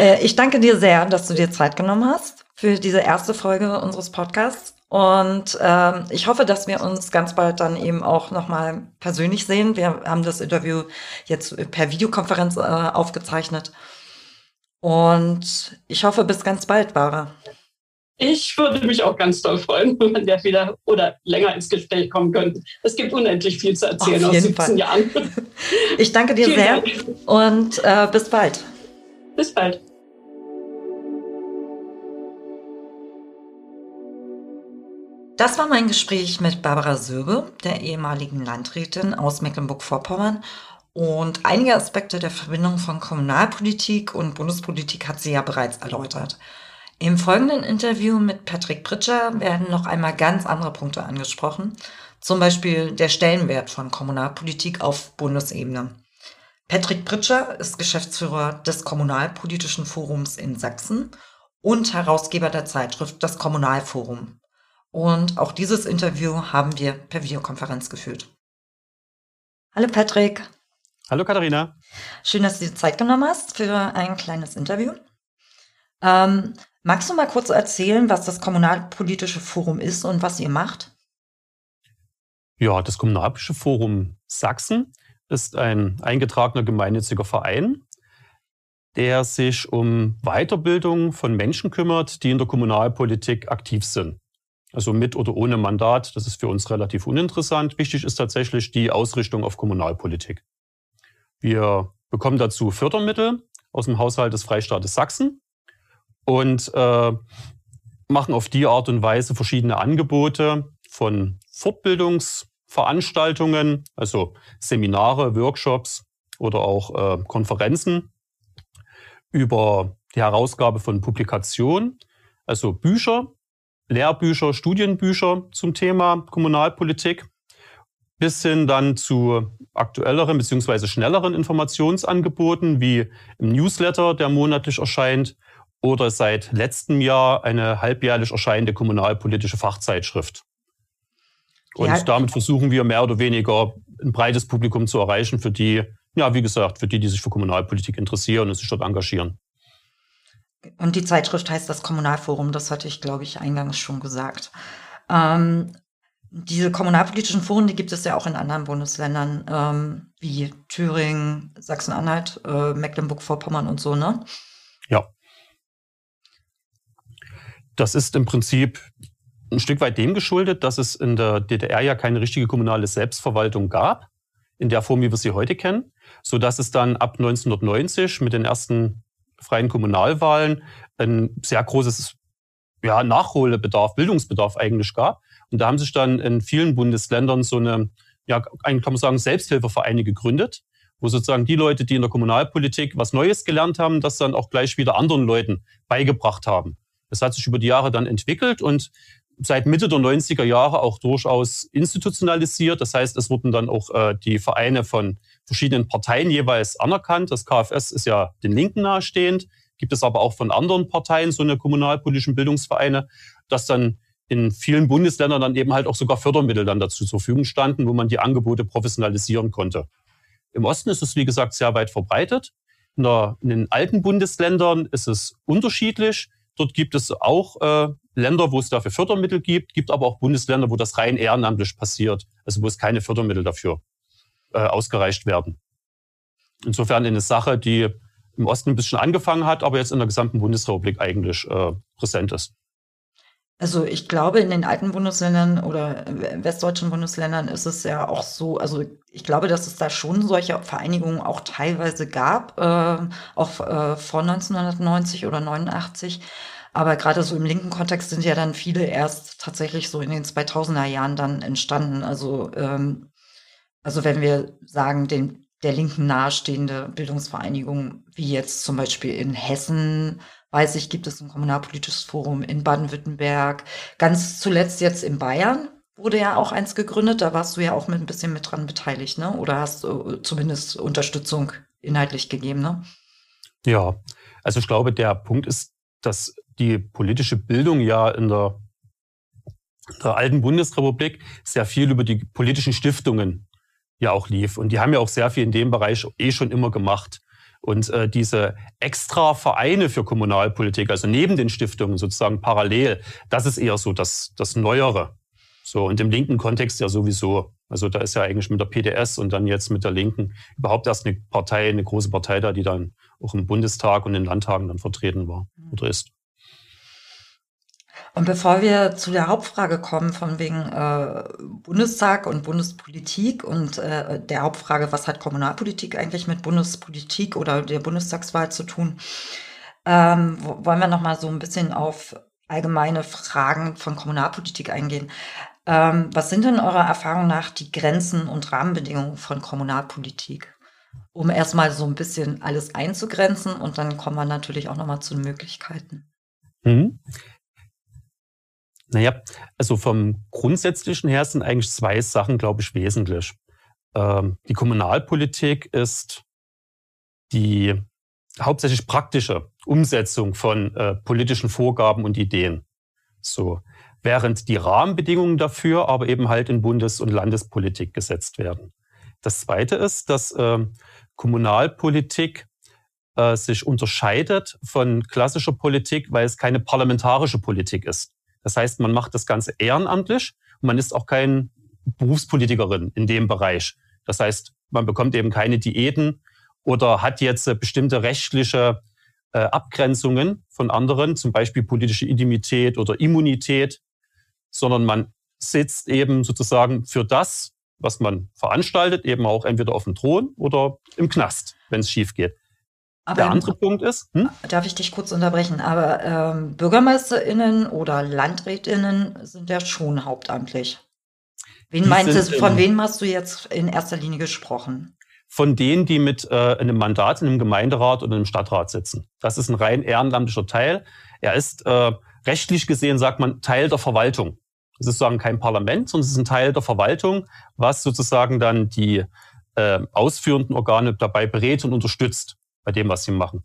äh, ich danke dir sehr, dass du dir Zeit genommen hast für diese erste Folge unseres Podcasts. Und ähm, ich hoffe, dass wir uns ganz bald dann eben auch nochmal persönlich sehen. Wir haben das Interview jetzt per Videokonferenz äh, aufgezeichnet. Und ich hoffe, bis ganz bald, Bara. Ich würde mich auch ganz toll freuen, [LAUGHS] wenn wir wieder oder länger ins Gespräch kommen könnten. Es gibt unendlich viel zu erzählen aus 17 Fall. Jahren. [LAUGHS] Ich danke dir sehr Dank. und äh, bis bald. Bis bald. Das war mein Gespräch mit Barbara Söbe, der ehemaligen Landrätin aus Mecklenburg-Vorpommern. Und einige Aspekte der Verbindung von Kommunalpolitik und Bundespolitik hat sie ja bereits erläutert. Im folgenden Interview mit Patrick Pritscher werden noch einmal ganz andere Punkte angesprochen, zum Beispiel der Stellenwert von Kommunalpolitik auf Bundesebene. Patrick Pritscher ist Geschäftsführer des Kommunalpolitischen Forums in Sachsen und Herausgeber der Zeitschrift Das Kommunalforum. Und auch dieses Interview haben wir per Videokonferenz geführt. Hallo Patrick. Hallo Katharina. Schön, dass du dir Zeit genommen hast für ein kleines Interview. Ähm, magst du mal kurz erzählen, was das Kommunalpolitische Forum ist und was ihr macht? Ja, das Kommunalpolitische Forum Sachsen ist ein eingetragener gemeinnütziger Verein, der sich um Weiterbildung von Menschen kümmert, die in der Kommunalpolitik aktiv sind. Also mit oder ohne Mandat, das ist für uns relativ uninteressant. Wichtig ist tatsächlich die Ausrichtung auf Kommunalpolitik. Wir bekommen dazu Fördermittel aus dem Haushalt des Freistaates Sachsen und äh, machen auf die Art und Weise verschiedene Angebote von Fortbildungsveranstaltungen, also Seminare, Workshops oder auch äh, Konferenzen über die Herausgabe von Publikationen, also Bücher, Lehrbücher, Studienbücher zum Thema Kommunalpolitik, bis hin dann zu aktuelleren bzw. schnelleren Informationsangeboten wie im Newsletter, der monatlich erscheint, oder seit letztem Jahr eine halbjährlich erscheinende kommunalpolitische Fachzeitschrift. Und ja. damit versuchen wir mehr oder weniger ein breites Publikum zu erreichen, für die, ja, wie gesagt, für die, die sich für Kommunalpolitik interessieren und sich dort engagieren. Und die Zeitschrift heißt das Kommunalforum, das hatte ich, glaube ich, eingangs schon gesagt. Ähm, diese kommunalpolitischen Foren, die gibt es ja auch in anderen Bundesländern, ähm, wie Thüringen, Sachsen-Anhalt, äh, Mecklenburg-Vorpommern und so, ne? Ja. Das ist im Prinzip ein Stück weit dem geschuldet, dass es in der DDR ja keine richtige kommunale Selbstverwaltung gab, in der Form, wie wir sie heute kennen, so dass es dann ab 1990 mit den ersten freien Kommunalwahlen ein sehr großes ja, Nachholbedarf, Bildungsbedarf eigentlich gab. Und da haben sich dann in vielen Bundesländern so eine, ja, eigentlich kann man sagen, Selbsthilfevereine gegründet, wo sozusagen die Leute, die in der Kommunalpolitik was Neues gelernt haben, das dann auch gleich wieder anderen Leuten beigebracht haben. Das hat sich über die Jahre dann entwickelt und seit Mitte der 90er Jahre auch durchaus institutionalisiert. Das heißt, es wurden dann auch äh, die Vereine von verschiedenen Parteien jeweils anerkannt. Das KfS ist ja den Linken nahestehend, gibt es aber auch von anderen Parteien so eine kommunalpolitischen Bildungsvereine, dass dann in vielen Bundesländern dann eben halt auch sogar Fördermittel dann dazu zur Verfügung standen, wo man die Angebote professionalisieren konnte. Im Osten ist es, wie gesagt, sehr weit verbreitet. In, der, in den alten Bundesländern ist es unterschiedlich. Dort gibt es auch äh, Länder, wo es dafür Fördermittel gibt, gibt aber auch Bundesländer, wo das rein ehrenamtlich passiert, also wo es keine Fördermittel dafür äh, ausgereicht werden. Insofern eine Sache, die im Osten ein bisschen angefangen hat, aber jetzt in der gesamten Bundesrepublik eigentlich äh, präsent ist. Also ich glaube, in den alten Bundesländern oder westdeutschen Bundesländern ist es ja auch so, also ich glaube, dass es da schon solche Vereinigungen auch teilweise gab, äh, auch äh, vor 1990 oder 89. Aber gerade so im linken Kontext sind ja dann viele erst tatsächlich so in den 2000er Jahren dann entstanden. Also, ähm, also wenn wir sagen, den, der Linken nahestehende Bildungsvereinigungen, wie jetzt zum Beispiel in Hessen, weiß ich, gibt es ein kommunalpolitisches Forum in Baden-Württemberg. Ganz zuletzt jetzt in Bayern wurde ja auch eins gegründet. Da warst du ja auch mit ein bisschen mit dran beteiligt, ne? Oder hast du zumindest Unterstützung inhaltlich gegeben, ne? Ja, also ich glaube, der Punkt ist, dass die politische Bildung ja in der, der alten Bundesrepublik sehr viel über die politischen Stiftungen ja auch lief. Und die haben ja auch sehr viel in dem Bereich eh schon immer gemacht. Und äh, diese extra Vereine für Kommunalpolitik, also neben den Stiftungen sozusagen parallel, das ist eher so das, das Neuere. So, und im linken Kontext ja sowieso. Also da ist ja eigentlich mit der PDS und dann jetzt mit der Linken überhaupt erst eine Partei, eine große Partei da, die dann auch im Bundestag und in Landtagen dann vertreten war oder ist. Und bevor wir zu der Hauptfrage kommen, von wegen äh, Bundestag und Bundespolitik und äh, der Hauptfrage, was hat Kommunalpolitik eigentlich mit Bundespolitik oder der Bundestagswahl zu tun, ähm, wollen wir noch mal so ein bisschen auf allgemeine Fragen von Kommunalpolitik eingehen. Ähm, was sind denn eurer Erfahrung nach die Grenzen und Rahmenbedingungen von Kommunalpolitik? Um erstmal so ein bisschen alles einzugrenzen und dann kommen wir natürlich auch nochmal zu den Möglichkeiten. Mhm. Naja, also vom Grundsätzlichen her sind eigentlich zwei Sachen, glaube ich, wesentlich. Ähm, die Kommunalpolitik ist die hauptsächlich praktische Umsetzung von äh, politischen Vorgaben und Ideen. So. Während die Rahmenbedingungen dafür aber eben halt in Bundes- und Landespolitik gesetzt werden. Das zweite ist, dass äh, Kommunalpolitik äh, sich unterscheidet von klassischer Politik, weil es keine parlamentarische Politik ist. Das heißt, man macht das Ganze ehrenamtlich und man ist auch kein Berufspolitikerin in dem Bereich. Das heißt, man bekommt eben keine Diäten oder hat jetzt äh, bestimmte rechtliche äh, Abgrenzungen von anderen, zum Beispiel politische Intimität oder Immunität, sondern man sitzt eben sozusagen für das, was man veranstaltet, eben auch entweder auf dem Thron oder im Knast, wenn es schief geht. Aber Der andere Punkt ist. Hm? Darf ich dich kurz unterbrechen? Aber ähm, BürgermeisterInnen oder LandrätInnen sind ja schon hauptamtlich. Wen meinst du, von wem hast du jetzt in erster Linie gesprochen? Von denen, die mit äh, einem Mandat in einem Gemeinderat oder einem Stadtrat sitzen. Das ist ein rein ehrenamtlicher Teil. Er ist äh, rechtlich gesehen, sagt man, Teil der Verwaltung. Es ist sozusagen kein Parlament, sondern es ist ein Teil der Verwaltung, was sozusagen dann die äh, ausführenden Organe dabei berät und unterstützt bei dem, was sie machen.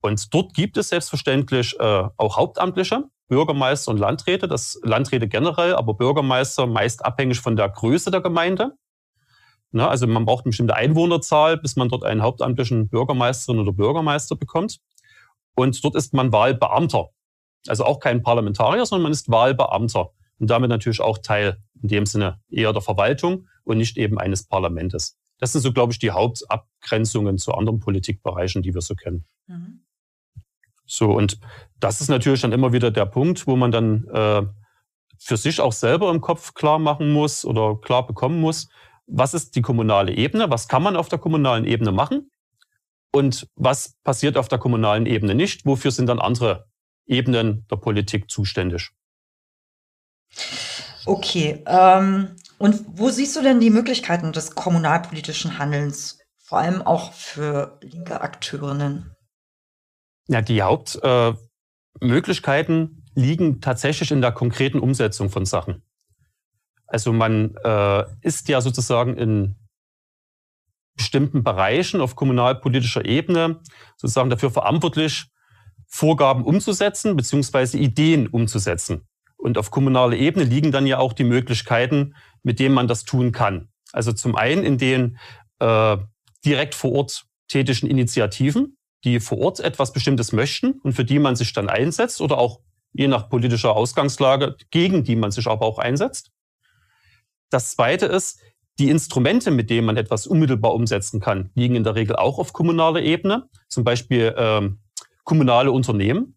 Und dort gibt es selbstverständlich äh, auch Hauptamtliche, Bürgermeister und Landräte, das Landräte generell, aber Bürgermeister meist abhängig von der Größe der Gemeinde. Na, also man braucht eine bestimmte Einwohnerzahl, bis man dort einen hauptamtlichen Bürgermeisterin oder Bürgermeister bekommt. Und dort ist man Wahlbeamter. Also auch kein Parlamentarier, sondern man ist Wahlbeamter. Und damit natürlich auch Teil in dem Sinne eher der Verwaltung und nicht eben eines Parlamentes. Das sind so, glaube ich, die Hauptabgrenzungen zu anderen Politikbereichen, die wir so kennen. Mhm. So, und das ist natürlich dann immer wieder der Punkt, wo man dann äh, für sich auch selber im Kopf klar machen muss oder klar bekommen muss, was ist die kommunale Ebene, was kann man auf der kommunalen Ebene machen und was passiert auf der kommunalen Ebene nicht, wofür sind dann andere Ebenen der Politik zuständig. Okay, ähm, und wo siehst du denn die Möglichkeiten des kommunalpolitischen Handelns, vor allem auch für linke Akteurinnen? Ja, die Hauptmöglichkeiten äh, liegen tatsächlich in der konkreten Umsetzung von Sachen. Also man äh, ist ja sozusagen in bestimmten Bereichen auf kommunalpolitischer Ebene sozusagen dafür verantwortlich, Vorgaben umzusetzen beziehungsweise Ideen umzusetzen. Und auf kommunaler Ebene liegen dann ja auch die Möglichkeiten, mit denen man das tun kann. Also zum einen in den äh, direkt vor Ort tätigen Initiativen, die vor Ort etwas Bestimmtes möchten und für die man sich dann einsetzt oder auch je nach politischer Ausgangslage, gegen die man sich aber auch einsetzt. Das Zweite ist, die Instrumente, mit denen man etwas unmittelbar umsetzen kann, liegen in der Regel auch auf kommunaler Ebene, zum Beispiel ähm, kommunale Unternehmen,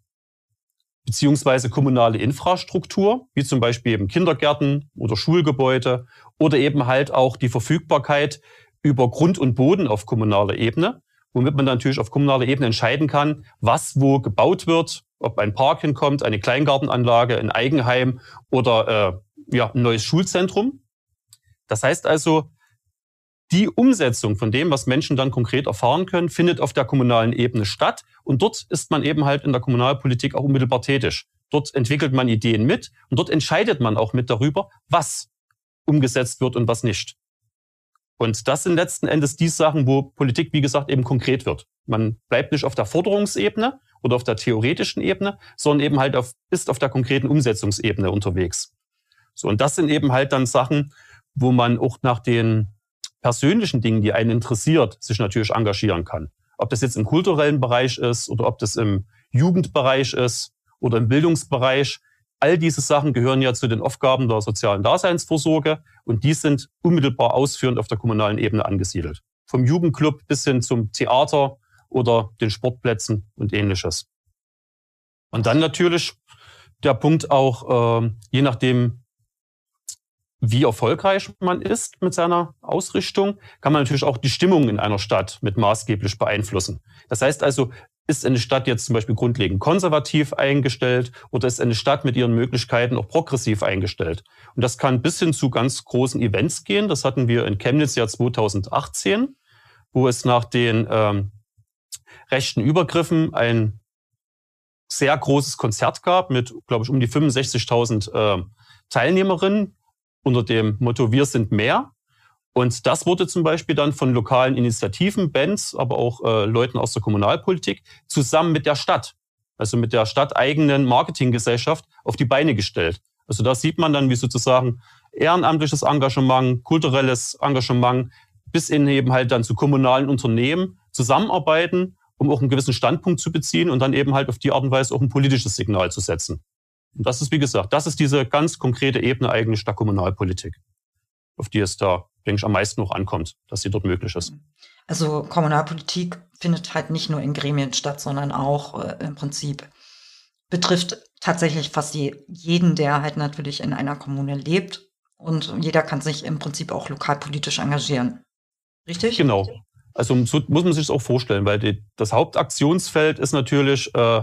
beziehungsweise kommunale Infrastruktur, wie zum Beispiel eben Kindergärten oder Schulgebäude oder eben halt auch die Verfügbarkeit über Grund und Boden auf kommunaler Ebene, womit man natürlich auf kommunaler Ebene entscheiden kann, was wo gebaut wird, Ob ein Park hinkommt, eine Kleingartenanlage, ein Eigenheim oder äh, ja, ein neues Schulzentrum. Das heißt also, die Umsetzung von dem, was Menschen dann konkret erfahren können, findet auf der kommunalen Ebene statt. Und dort ist man eben halt in der Kommunalpolitik auch unmittelbar tätig. Dort entwickelt man Ideen mit und dort entscheidet man auch mit darüber, was umgesetzt wird und was nicht. Und das sind letzten Endes die Sachen, wo Politik, wie gesagt, eben konkret wird. Man bleibt nicht auf der Forderungsebene oder auf der theoretischen Ebene, sondern eben halt auf, ist auf der konkreten Umsetzungsebene unterwegs. So, und das sind eben halt dann Sachen, wo man auch nach den persönlichen Dingen, die einen interessiert, sich natürlich engagieren kann. Ob das jetzt im kulturellen Bereich ist oder ob das im Jugendbereich ist oder im Bildungsbereich. All diese Sachen gehören ja zu den Aufgaben der sozialen Daseinsvorsorge und die sind unmittelbar ausführend auf der kommunalen Ebene angesiedelt. Vom Jugendclub bis hin zum Theater oder den Sportplätzen und ähnliches. Und dann natürlich der Punkt auch, äh, je nachdem, wie erfolgreich man ist mit seiner Ausrichtung, kann man natürlich auch die Stimmung in einer Stadt mit maßgeblich beeinflussen. Das heißt also, ist eine Stadt jetzt zum Beispiel grundlegend konservativ eingestellt oder ist eine Stadt mit ihren Möglichkeiten auch progressiv eingestellt? Und das kann bis hin zu ganz großen Events gehen. Das hatten wir in Chemnitz ja 2018, wo es nach den ähm, rechten Übergriffen ein sehr großes Konzert gab mit, glaube ich, um die 65.000 äh, Teilnehmerinnen, unter dem Motto Wir sind mehr. Und das wurde zum Beispiel dann von lokalen Initiativen, Bands, aber auch äh, Leuten aus der Kommunalpolitik zusammen mit der Stadt, also mit der stadteigenen Marketinggesellschaft, auf die Beine gestellt. Also da sieht man dann, wie sozusagen ehrenamtliches Engagement, kulturelles Engagement bis in eben halt dann zu kommunalen Unternehmen zusammenarbeiten, um auch einen gewissen Standpunkt zu beziehen und dann eben halt auf die Art und Weise auch ein politisches Signal zu setzen. Und das ist, wie gesagt, das ist diese ganz konkrete Ebene eigentlich der Kommunalpolitik, auf die es da, denke ich, am meisten noch ankommt, dass sie dort möglich ist. Also Kommunalpolitik findet halt nicht nur in Gremien statt, sondern auch äh, im Prinzip betrifft tatsächlich fast jeden, der halt natürlich in einer Kommune lebt. Und jeder kann sich im Prinzip auch lokalpolitisch engagieren. Richtig? Genau. Also so muss man sich das auch vorstellen, weil die, das Hauptaktionsfeld ist natürlich äh,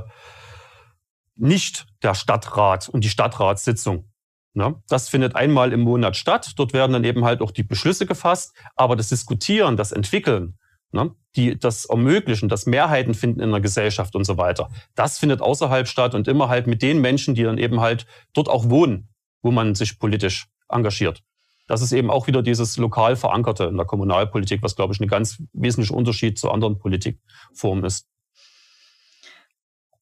nicht der Stadtrat und die Stadtratssitzung. Ne? Das findet einmal im Monat statt. Dort werden dann eben halt auch die Beschlüsse gefasst. Aber das Diskutieren, das Entwickeln, ne? die, das Ermöglichen, das Mehrheiten finden in der Gesellschaft und so weiter, das findet außerhalb statt und immer halt mit den Menschen, die dann eben halt dort auch wohnen, wo man sich politisch engagiert. Das ist eben auch wieder dieses lokal verankerte in der Kommunalpolitik, was, glaube ich, ein ganz wesentlicher Unterschied zu anderen Politikformen ist.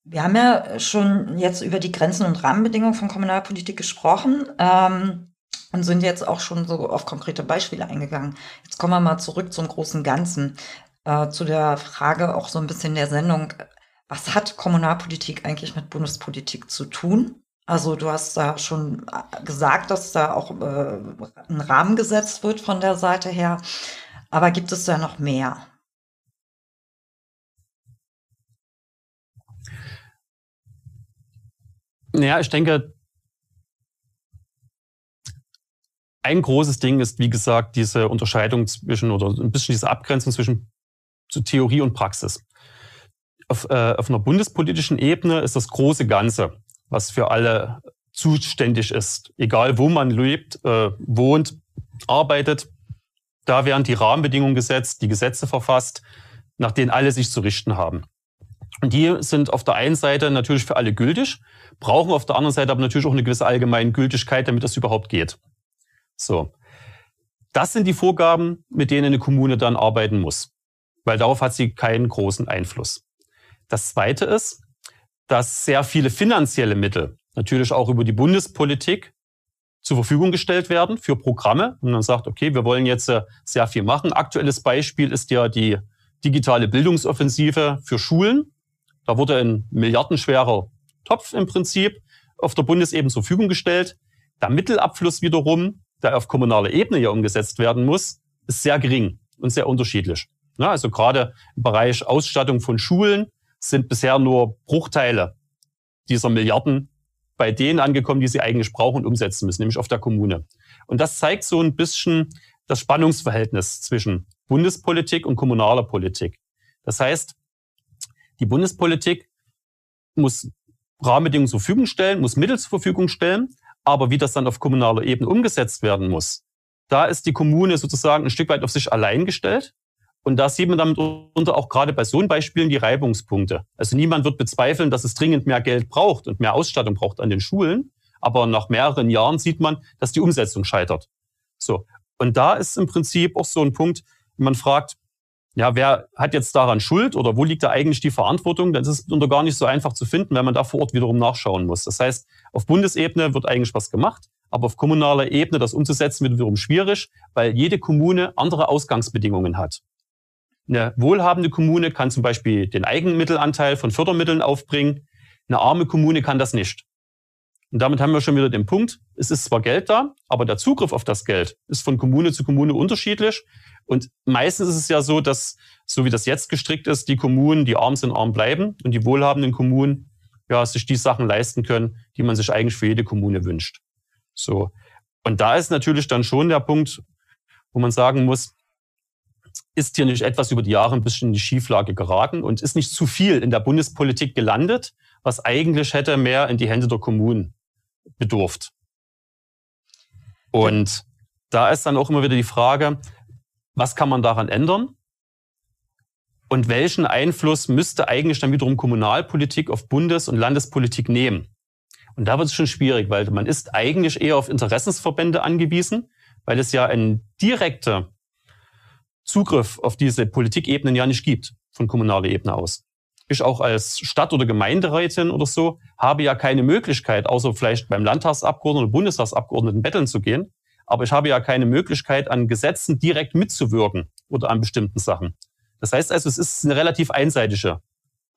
Wir haben ja schon jetzt über die Grenzen und Rahmenbedingungen von Kommunalpolitik gesprochen ähm, und sind jetzt auch schon so auf konkrete Beispiele eingegangen. Jetzt kommen wir mal zurück zum großen Ganzen, äh, zu der Frage auch so ein bisschen der Sendung. Was hat Kommunalpolitik eigentlich mit Bundespolitik zu tun? Also du hast da schon äh, gesagt, dass da auch äh, ein Rahmen gesetzt wird von der Seite her. Aber gibt es da noch mehr? Naja, ich denke, ein großes Ding ist, wie gesagt, diese Unterscheidung zwischen oder ein bisschen diese Abgrenzung zwischen zu Theorie und Praxis. Auf, äh, auf einer bundespolitischen Ebene ist das große Ganze, was für alle zuständig ist, egal wo man lebt, äh, wohnt, arbeitet. Da werden die Rahmenbedingungen gesetzt, die Gesetze verfasst, nach denen alle sich zu richten haben. Die sind auf der einen Seite natürlich für alle gültig, brauchen auf der anderen Seite aber natürlich auch eine gewisse allgemeine Gültigkeit, damit das überhaupt geht. So. Das sind die Vorgaben, mit denen eine Kommune dann arbeiten muss, weil darauf hat sie keinen großen Einfluss. Das Zweite ist, dass sehr viele finanzielle Mittel natürlich auch über die Bundespolitik zur Verfügung gestellt werden für Programme. Und man sagt, okay, wir wollen jetzt äh, sehr viel machen. Aktuelles Beispiel ist ja die digitale Bildungsoffensive für Schulen. Da wurde ein milliardenschwerer Topf im Prinzip auf der Bundesebene zur Verfügung gestellt. Der Mittelabfluss wiederum, der auf kommunaler Ebene ja umgesetzt werden muss, ist sehr gering und sehr unterschiedlich. Ja, also gerade im Bereich Ausstattung von Schulen sind bisher nur Bruchteile dieser Milliarden bei denen angekommen, die sie eigentlich brauchen und umsetzen müssen, nämlich auf der Kommune. Und das zeigt so ein bisschen das Spannungsverhältnis zwischen Bundespolitik und kommunaler Politik. Das heißt, die Bundespolitik muss Rahmenbedingungen zur Verfügung stellen, muss Mittel zur Verfügung stellen. Aber wie das dann auf kommunaler Ebene umgesetzt werden muss, da ist die Kommune sozusagen ein Stück weit auf sich allein gestellt. Und da sieht man damit unter auch gerade bei so einen Beispielen die Reibungspunkte. Also niemand wird bezweifeln, dass es dringend mehr Geld braucht und mehr Ausstattung braucht an den Schulen. Aber nach mehreren Jahren sieht man, dass die Umsetzung scheitert. So. Und da ist im Prinzip auch so ein Punkt, man fragt, ja, wer hat jetzt daran Schuld oder wo liegt da eigentlich die Verantwortung? Das ist unter gar nicht so einfach zu finden, wenn man da vor Ort wiederum nachschauen muss. Das heißt, auf Bundesebene wird eigentlich was gemacht, aber auf kommunaler Ebene das umzusetzen wird wiederum schwierig, weil jede Kommune andere Ausgangsbedingungen hat. Eine wohlhabende Kommune kann zum Beispiel den Eigenmittelanteil von Fördermitteln aufbringen. Eine arme Kommune kann das nicht. Und damit haben wir schon wieder den Punkt, es ist zwar Geld da, aber der Zugriff auf das Geld ist von Kommune zu Kommune unterschiedlich. Und meistens ist es ja so, dass, so wie das jetzt gestrickt ist, die Kommunen, die arm sind, arm bleiben und die wohlhabenden Kommunen ja, sich die Sachen leisten können, die man sich eigentlich für jede Kommune wünscht. So. Und da ist natürlich dann schon der Punkt, wo man sagen muss, ist hier nicht etwas über die Jahre ein bisschen in die Schieflage geraten und ist nicht zu viel in der Bundespolitik gelandet, was eigentlich hätte mehr in die Hände der Kommunen bedurft. Und da ist dann auch immer wieder die Frage, was kann man daran ändern? Und welchen Einfluss müsste eigentlich dann wiederum Kommunalpolitik auf Bundes- und Landespolitik nehmen? Und da wird es schon schwierig, weil man ist eigentlich eher auf Interessensverbände angewiesen, weil es ja einen direkten Zugriff auf diese Politikebenen ja nicht gibt von kommunaler Ebene aus. Ich auch als Stadt- oder Gemeinderätin oder so habe ja keine Möglichkeit, außer vielleicht beim Landtagsabgeordneten oder Bundestagsabgeordneten betteln zu gehen, aber ich habe ja keine Möglichkeit, an Gesetzen direkt mitzuwirken oder an bestimmten Sachen. Das heißt also, es ist eine relativ einseitige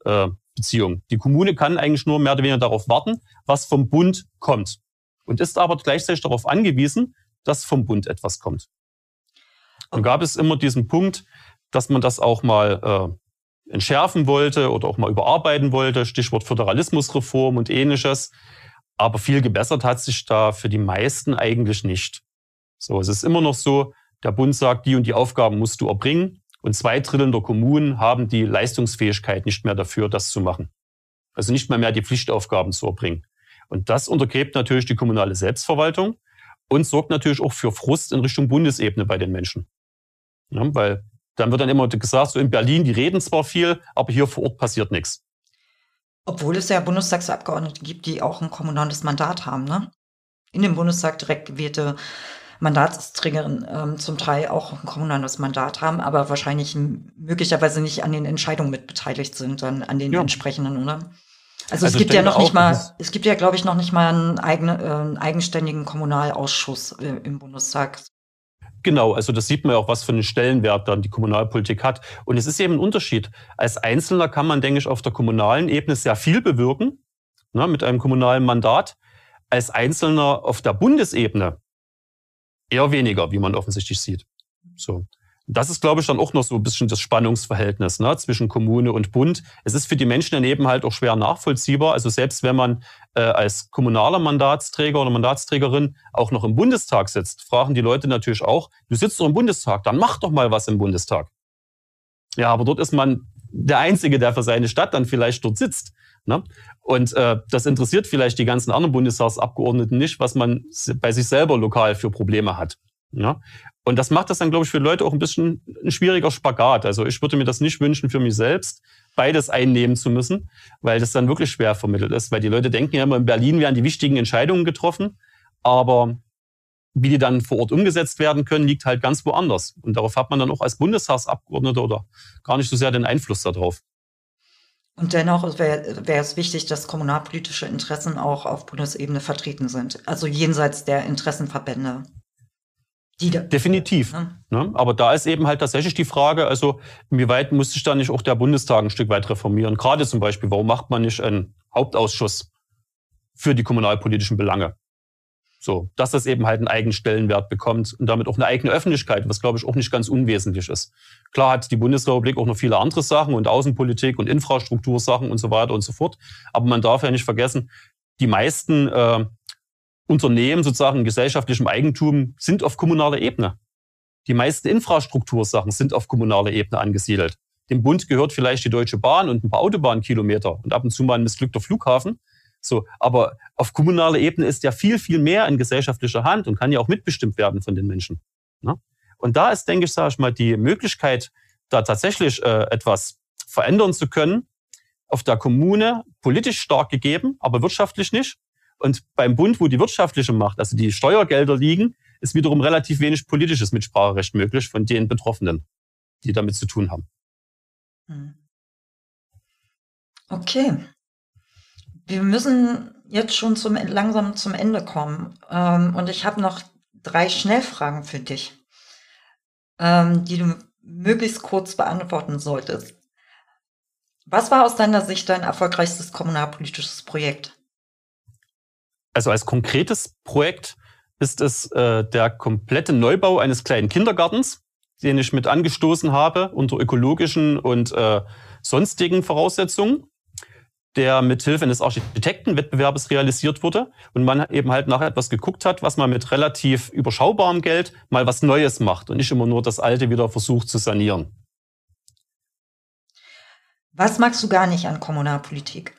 äh, Beziehung. Die Kommune kann eigentlich nur mehr oder weniger darauf warten, was vom Bund kommt und ist aber gleichzeitig darauf angewiesen, dass vom Bund etwas kommt. Und gab es immer diesen Punkt, dass man das auch mal äh, entschärfen wollte oder auch mal überarbeiten wollte, Stichwort Föderalismusreform und ähnliches. Aber viel gebessert hat sich da für die meisten eigentlich nicht. So, es ist immer noch so, der Bund sagt, die und die Aufgaben musst du erbringen. Und zwei Drittel der Kommunen haben die Leistungsfähigkeit nicht mehr dafür, das zu machen. Also nicht mehr mehr die Pflichtaufgaben zu erbringen. Und das untergräbt natürlich die kommunale Selbstverwaltung und sorgt natürlich auch für Frust in Richtung Bundesebene bei den Menschen. Ja, weil dann wird dann immer gesagt, so in Berlin, die reden zwar viel, aber hier vor Ort passiert nichts. Obwohl es ja Bundestagsabgeordnete gibt, die auch ein kommunales Mandat haben, ne? In dem Bundestag direkt gewählte Mandatsträgerin ähm, zum Teil auch ein kommunales Mandat haben, aber wahrscheinlich möglicherweise nicht an den Entscheidungen mitbeteiligt sind, dann an den ja. entsprechenden, oder? Also, also es gibt ja noch nicht mal, es gibt ja, glaube ich, noch nicht mal einen, eigene, äh, einen eigenständigen Kommunalausschuss äh, im Bundestag. Genau, also das sieht man ja auch, was für einen Stellenwert dann die Kommunalpolitik hat. Und es ist eben ein Unterschied. Als Einzelner kann man, denke ich, auf der kommunalen Ebene sehr viel bewirken, ne, mit einem kommunalen Mandat. Als Einzelner auf der Bundesebene Eher weniger, wie man offensichtlich sieht. So. Das ist, glaube ich, dann auch noch so ein bisschen das Spannungsverhältnis ne, zwischen Kommune und Bund. Es ist für die Menschen daneben halt auch schwer nachvollziehbar. Also selbst wenn man äh, als kommunaler Mandatsträger oder Mandatsträgerin auch noch im Bundestag sitzt, fragen die Leute natürlich auch, du sitzt doch im Bundestag, dann mach doch mal was im Bundestag. Ja, aber dort ist man der Einzige, der für seine Stadt dann vielleicht dort sitzt. Ne? Und äh, das interessiert vielleicht die ganzen anderen Bundestagsabgeordneten nicht, was man bei sich selber lokal für Probleme hat. Ja? Und das macht das dann, glaube ich, für Leute auch ein bisschen ein schwieriger Spagat. Also ich würde mir das nicht wünschen für mich selbst, beides einnehmen zu müssen, weil das dann wirklich schwer vermittelt ist. Weil die Leute denken ja immer, in Berlin werden die wichtigen Entscheidungen getroffen, aber wie die dann vor Ort umgesetzt werden können, liegt halt ganz woanders. Und darauf hat man dann auch als Bundestagsabgeordneter oder gar nicht so sehr den Einfluss darauf. Und dennoch wäre wär es wichtig, dass kommunalpolitische Interessen auch auf Bundesebene vertreten sind. Also jenseits der Interessenverbände. Die da, Definitiv. Ne? Ne? Aber da ist eben halt tatsächlich die Frage, also inwieweit muss sich da nicht auch der Bundestag ein Stück weit reformieren? Gerade zum Beispiel, warum macht man nicht einen Hauptausschuss für die kommunalpolitischen Belange? So, dass das eben halt einen eigenen Stellenwert bekommt und damit auch eine eigene Öffentlichkeit, was glaube ich auch nicht ganz unwesentlich ist. Klar hat die Bundesrepublik auch noch viele andere Sachen und Außenpolitik und Infrastruktursachen und so weiter und so fort. Aber man darf ja nicht vergessen, die meisten äh, Unternehmen sozusagen gesellschaftlichem Eigentum sind auf kommunaler Ebene. Die meisten Infrastruktursachen sind auf kommunaler Ebene angesiedelt. Dem Bund gehört vielleicht die Deutsche Bahn und ein paar Autobahnkilometer und ab und zu mal ein missglückter Flughafen. So, aber auf kommunaler Ebene ist ja viel, viel mehr in gesellschaftlicher Hand und kann ja auch mitbestimmt werden von den Menschen. Ne? Und da ist, denke ich, sage ich mal, die Möglichkeit, da tatsächlich äh, etwas verändern zu können, auf der Kommune politisch stark gegeben, aber wirtschaftlich nicht. Und beim Bund, wo die wirtschaftliche Macht, also die Steuergelder liegen, ist wiederum relativ wenig politisches Mitspracherecht möglich von den Betroffenen, die damit zu tun haben. Hm. Okay. Wir müssen jetzt schon zum, langsam zum Ende kommen. Ähm, und ich habe noch drei Schnellfragen für dich, ähm, die du möglichst kurz beantworten solltest. Was war aus deiner Sicht dein erfolgreichstes kommunalpolitisches Projekt? Also als konkretes Projekt ist es äh, der komplette Neubau eines kleinen Kindergartens, den ich mit angestoßen habe unter ökologischen und äh, sonstigen Voraussetzungen, der mit Hilfe eines Architektenwettbewerbes realisiert wurde und man eben halt nach etwas geguckt hat, was man mit relativ überschaubarem Geld mal was Neues macht und nicht immer nur das Alte wieder versucht zu sanieren. Was magst du gar nicht an Kommunalpolitik?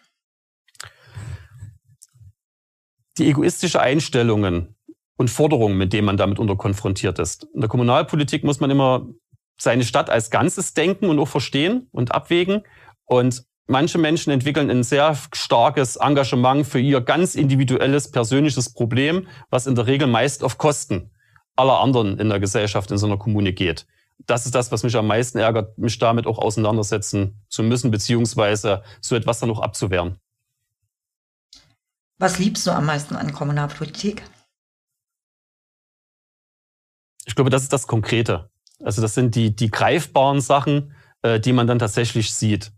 Die egoistische Einstellungen und Forderungen, mit denen man damit unter konfrontiert ist. In der Kommunalpolitik muss man immer seine Stadt als Ganzes denken und auch verstehen und abwägen. Und manche Menschen entwickeln ein sehr starkes Engagement für ihr ganz individuelles, persönliches Problem, was in der Regel meist auf Kosten aller anderen in der Gesellschaft in so einer Kommune geht das ist das, was mich am meisten ärgert, mich damit auch auseinandersetzen zu müssen, beziehungsweise so etwas dann auch abzuwehren. Was liebst du am meisten an Kommunalpolitik? Ich glaube, das ist das Konkrete. Also das sind die, die greifbaren Sachen, äh, die man dann tatsächlich sieht.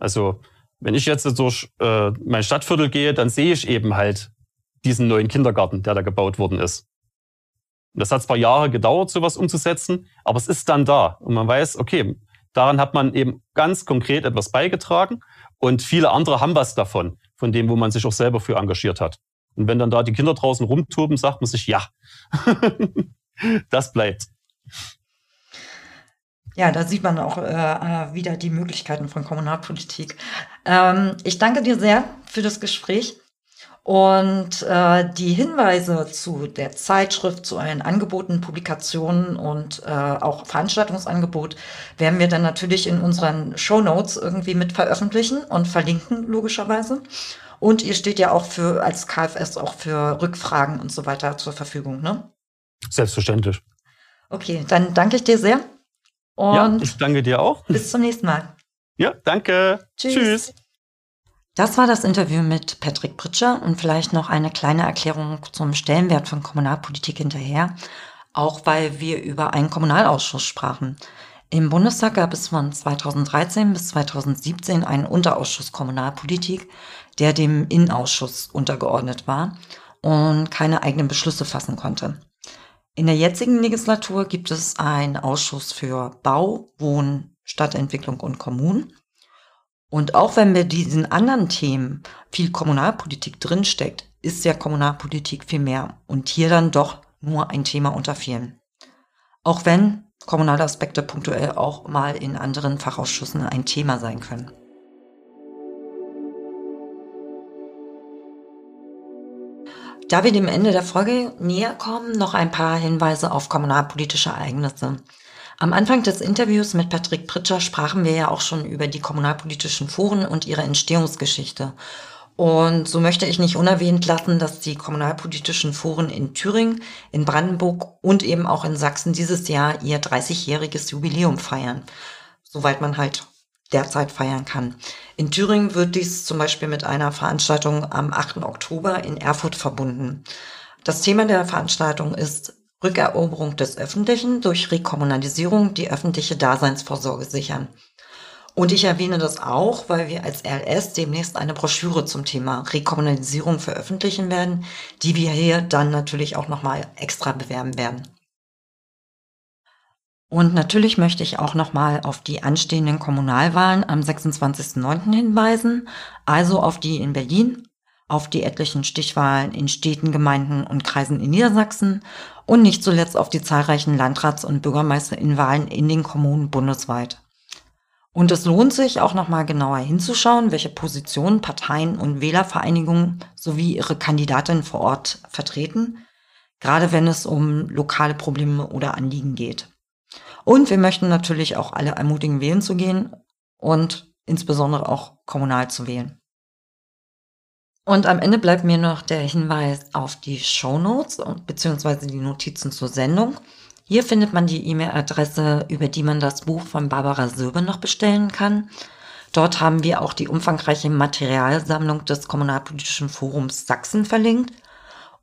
Also wenn ich jetzt durch äh, mein Stadtviertel gehe, dann sehe ich eben halt diesen neuen Kindergarten, der da gebaut worden ist. Und das hat zwar Jahre gedauert, sowas umzusetzen, aber es ist dann da. Und man weiß, okay, daran hat man eben ganz konkret etwas beigetragen und viele andere haben was davon, von dem, wo man sich auch selber für engagiert hat. Und wenn dann da die Kinder draußen rumtoben, sagt man sich, ja, [LAUGHS] das bleibt. Ja, da sieht man auch äh, äh, wieder die Möglichkeiten von Kommunalpolitik. Ähm, ich danke dir sehr für das Gespräch. Und äh, die Hinweise zu der Zeitschrift, zu euren Angeboten, Publikationen und äh, auch Veranstaltungsangebot werden wir dann natürlich in unseren Show Notes irgendwie mit veröffentlichen und verlinken, logischerweise. Und ihr steht ja auch für als KFS auch für Rückfragen und so weiter zur Verfügung, ne? Selbstverständlich. Okay, dann danke ich dir sehr. Und ja, ich danke dir auch. Bis zum nächsten Mal. Ja, danke. Tschüss. Tschüss. Das war das Interview mit Patrick Pritscher und vielleicht noch eine kleine Erklärung zum Stellenwert von Kommunalpolitik hinterher, auch weil wir über einen Kommunalausschuss sprachen. Im Bundestag gab es von 2013 bis 2017 einen Unterausschuss Kommunalpolitik, der dem Innenausschuss untergeordnet war und keine eigenen Beschlüsse fassen konnte. In der jetzigen Legislatur gibt es einen Ausschuss für Bau, Wohnen, Stadtentwicklung und Kommunen und auch wenn bei diesen anderen Themen viel Kommunalpolitik drinsteckt, ist ja Kommunalpolitik viel mehr und hier dann doch nur ein Thema unter vielen. Auch wenn kommunale Aspekte punktuell auch mal in anderen Fachausschüssen ein Thema sein können. Da wir dem Ende der Folge näher kommen, noch ein paar Hinweise auf kommunalpolitische Ereignisse. Am Anfang des Interviews mit Patrick Pritscher sprachen wir ja auch schon über die kommunalpolitischen Foren und ihre Entstehungsgeschichte. Und so möchte ich nicht unerwähnt lassen, dass die kommunalpolitischen Foren in Thüringen, in Brandenburg und eben auch in Sachsen dieses Jahr ihr 30-jähriges Jubiläum feiern. Soweit man halt derzeit feiern kann. In Thüringen wird dies zum Beispiel mit einer Veranstaltung am 8. Oktober in Erfurt verbunden. Das Thema der Veranstaltung ist Rückeroberung des Öffentlichen durch Rekommunalisierung die öffentliche Daseinsvorsorge sichern. Und ich erwähne das auch, weil wir als RLS demnächst eine Broschüre zum Thema Rekommunalisierung veröffentlichen werden, die wir hier dann natürlich auch nochmal extra bewerben werden. Und natürlich möchte ich auch nochmal auf die anstehenden Kommunalwahlen am 26.09. hinweisen, also auf die in Berlin, auf die etlichen Stichwahlen in Städten, Gemeinden und Kreisen in Niedersachsen und nicht zuletzt auf die zahlreichen Landrats- und Bürgermeisterinnenwahlen in den Kommunen bundesweit. Und es lohnt sich auch nochmal genauer hinzuschauen, welche Positionen Parteien und Wählervereinigungen sowie ihre Kandidatinnen vor Ort vertreten, gerade wenn es um lokale Probleme oder Anliegen geht. Und wir möchten natürlich auch alle ermutigen, wählen zu gehen und insbesondere auch kommunal zu wählen. Und am Ende bleibt mir noch der Hinweis auf die Show Notes bzw. die Notizen zur Sendung. Hier findet man die E-Mail-Adresse, über die man das Buch von Barbara Söbe noch bestellen kann. Dort haben wir auch die umfangreiche Materialsammlung des Kommunalpolitischen Forums Sachsen verlinkt.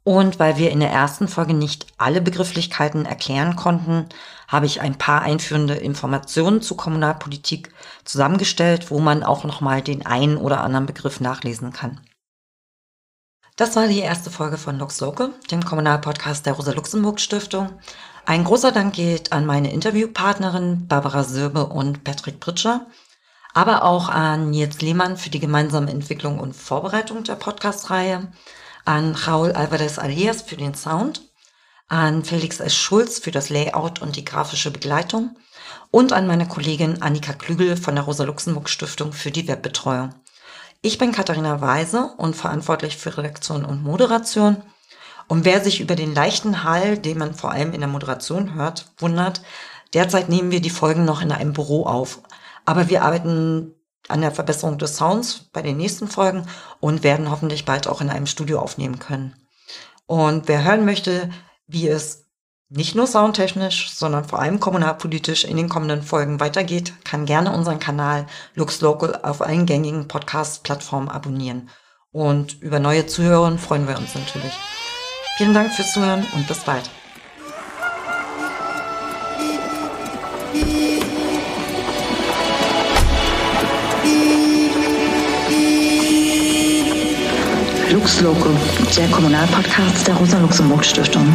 Und weil wir in der ersten Folge nicht alle Begrifflichkeiten erklären konnten, habe ich ein paar einführende Informationen zu Kommunalpolitik zusammengestellt, wo man auch nochmal den einen oder anderen Begriff nachlesen kann. Das war die erste Folge von Lux Local, dem Kommunalpodcast der Rosa-Luxemburg-Stiftung. Ein großer Dank geht an meine Interviewpartnerin Barbara Söbe und Patrick Pritscher, aber auch an Nils Lehmann für die gemeinsame Entwicklung und Vorbereitung der Podcast-Reihe, an Raul Alvarez Alias für den Sound, an Felix S. Schulz für das Layout und die grafische Begleitung und an meine Kollegin Annika Klügel von der Rosa-Luxemburg-Stiftung für die Webbetreuung. Ich bin Katharina Weise und verantwortlich für Redaktion und Moderation. Und wer sich über den leichten Hall, den man vor allem in der Moderation hört, wundert, derzeit nehmen wir die Folgen noch in einem Büro auf. Aber wir arbeiten an der Verbesserung des Sounds bei den nächsten Folgen und werden hoffentlich bald auch in einem Studio aufnehmen können. Und wer hören möchte, wie es nicht nur soundtechnisch, sondern vor allem kommunalpolitisch in den kommenden Folgen weitergeht, kann gerne unseren Kanal Lux Local auf allen gängigen Podcast-Plattformen abonnieren. Und über neue Zuhörer freuen wir uns natürlich. Vielen Dank fürs Zuhören und bis bald. Lux Local, der Kommunalpodcast der Rosa-Luxemburg-Stiftung.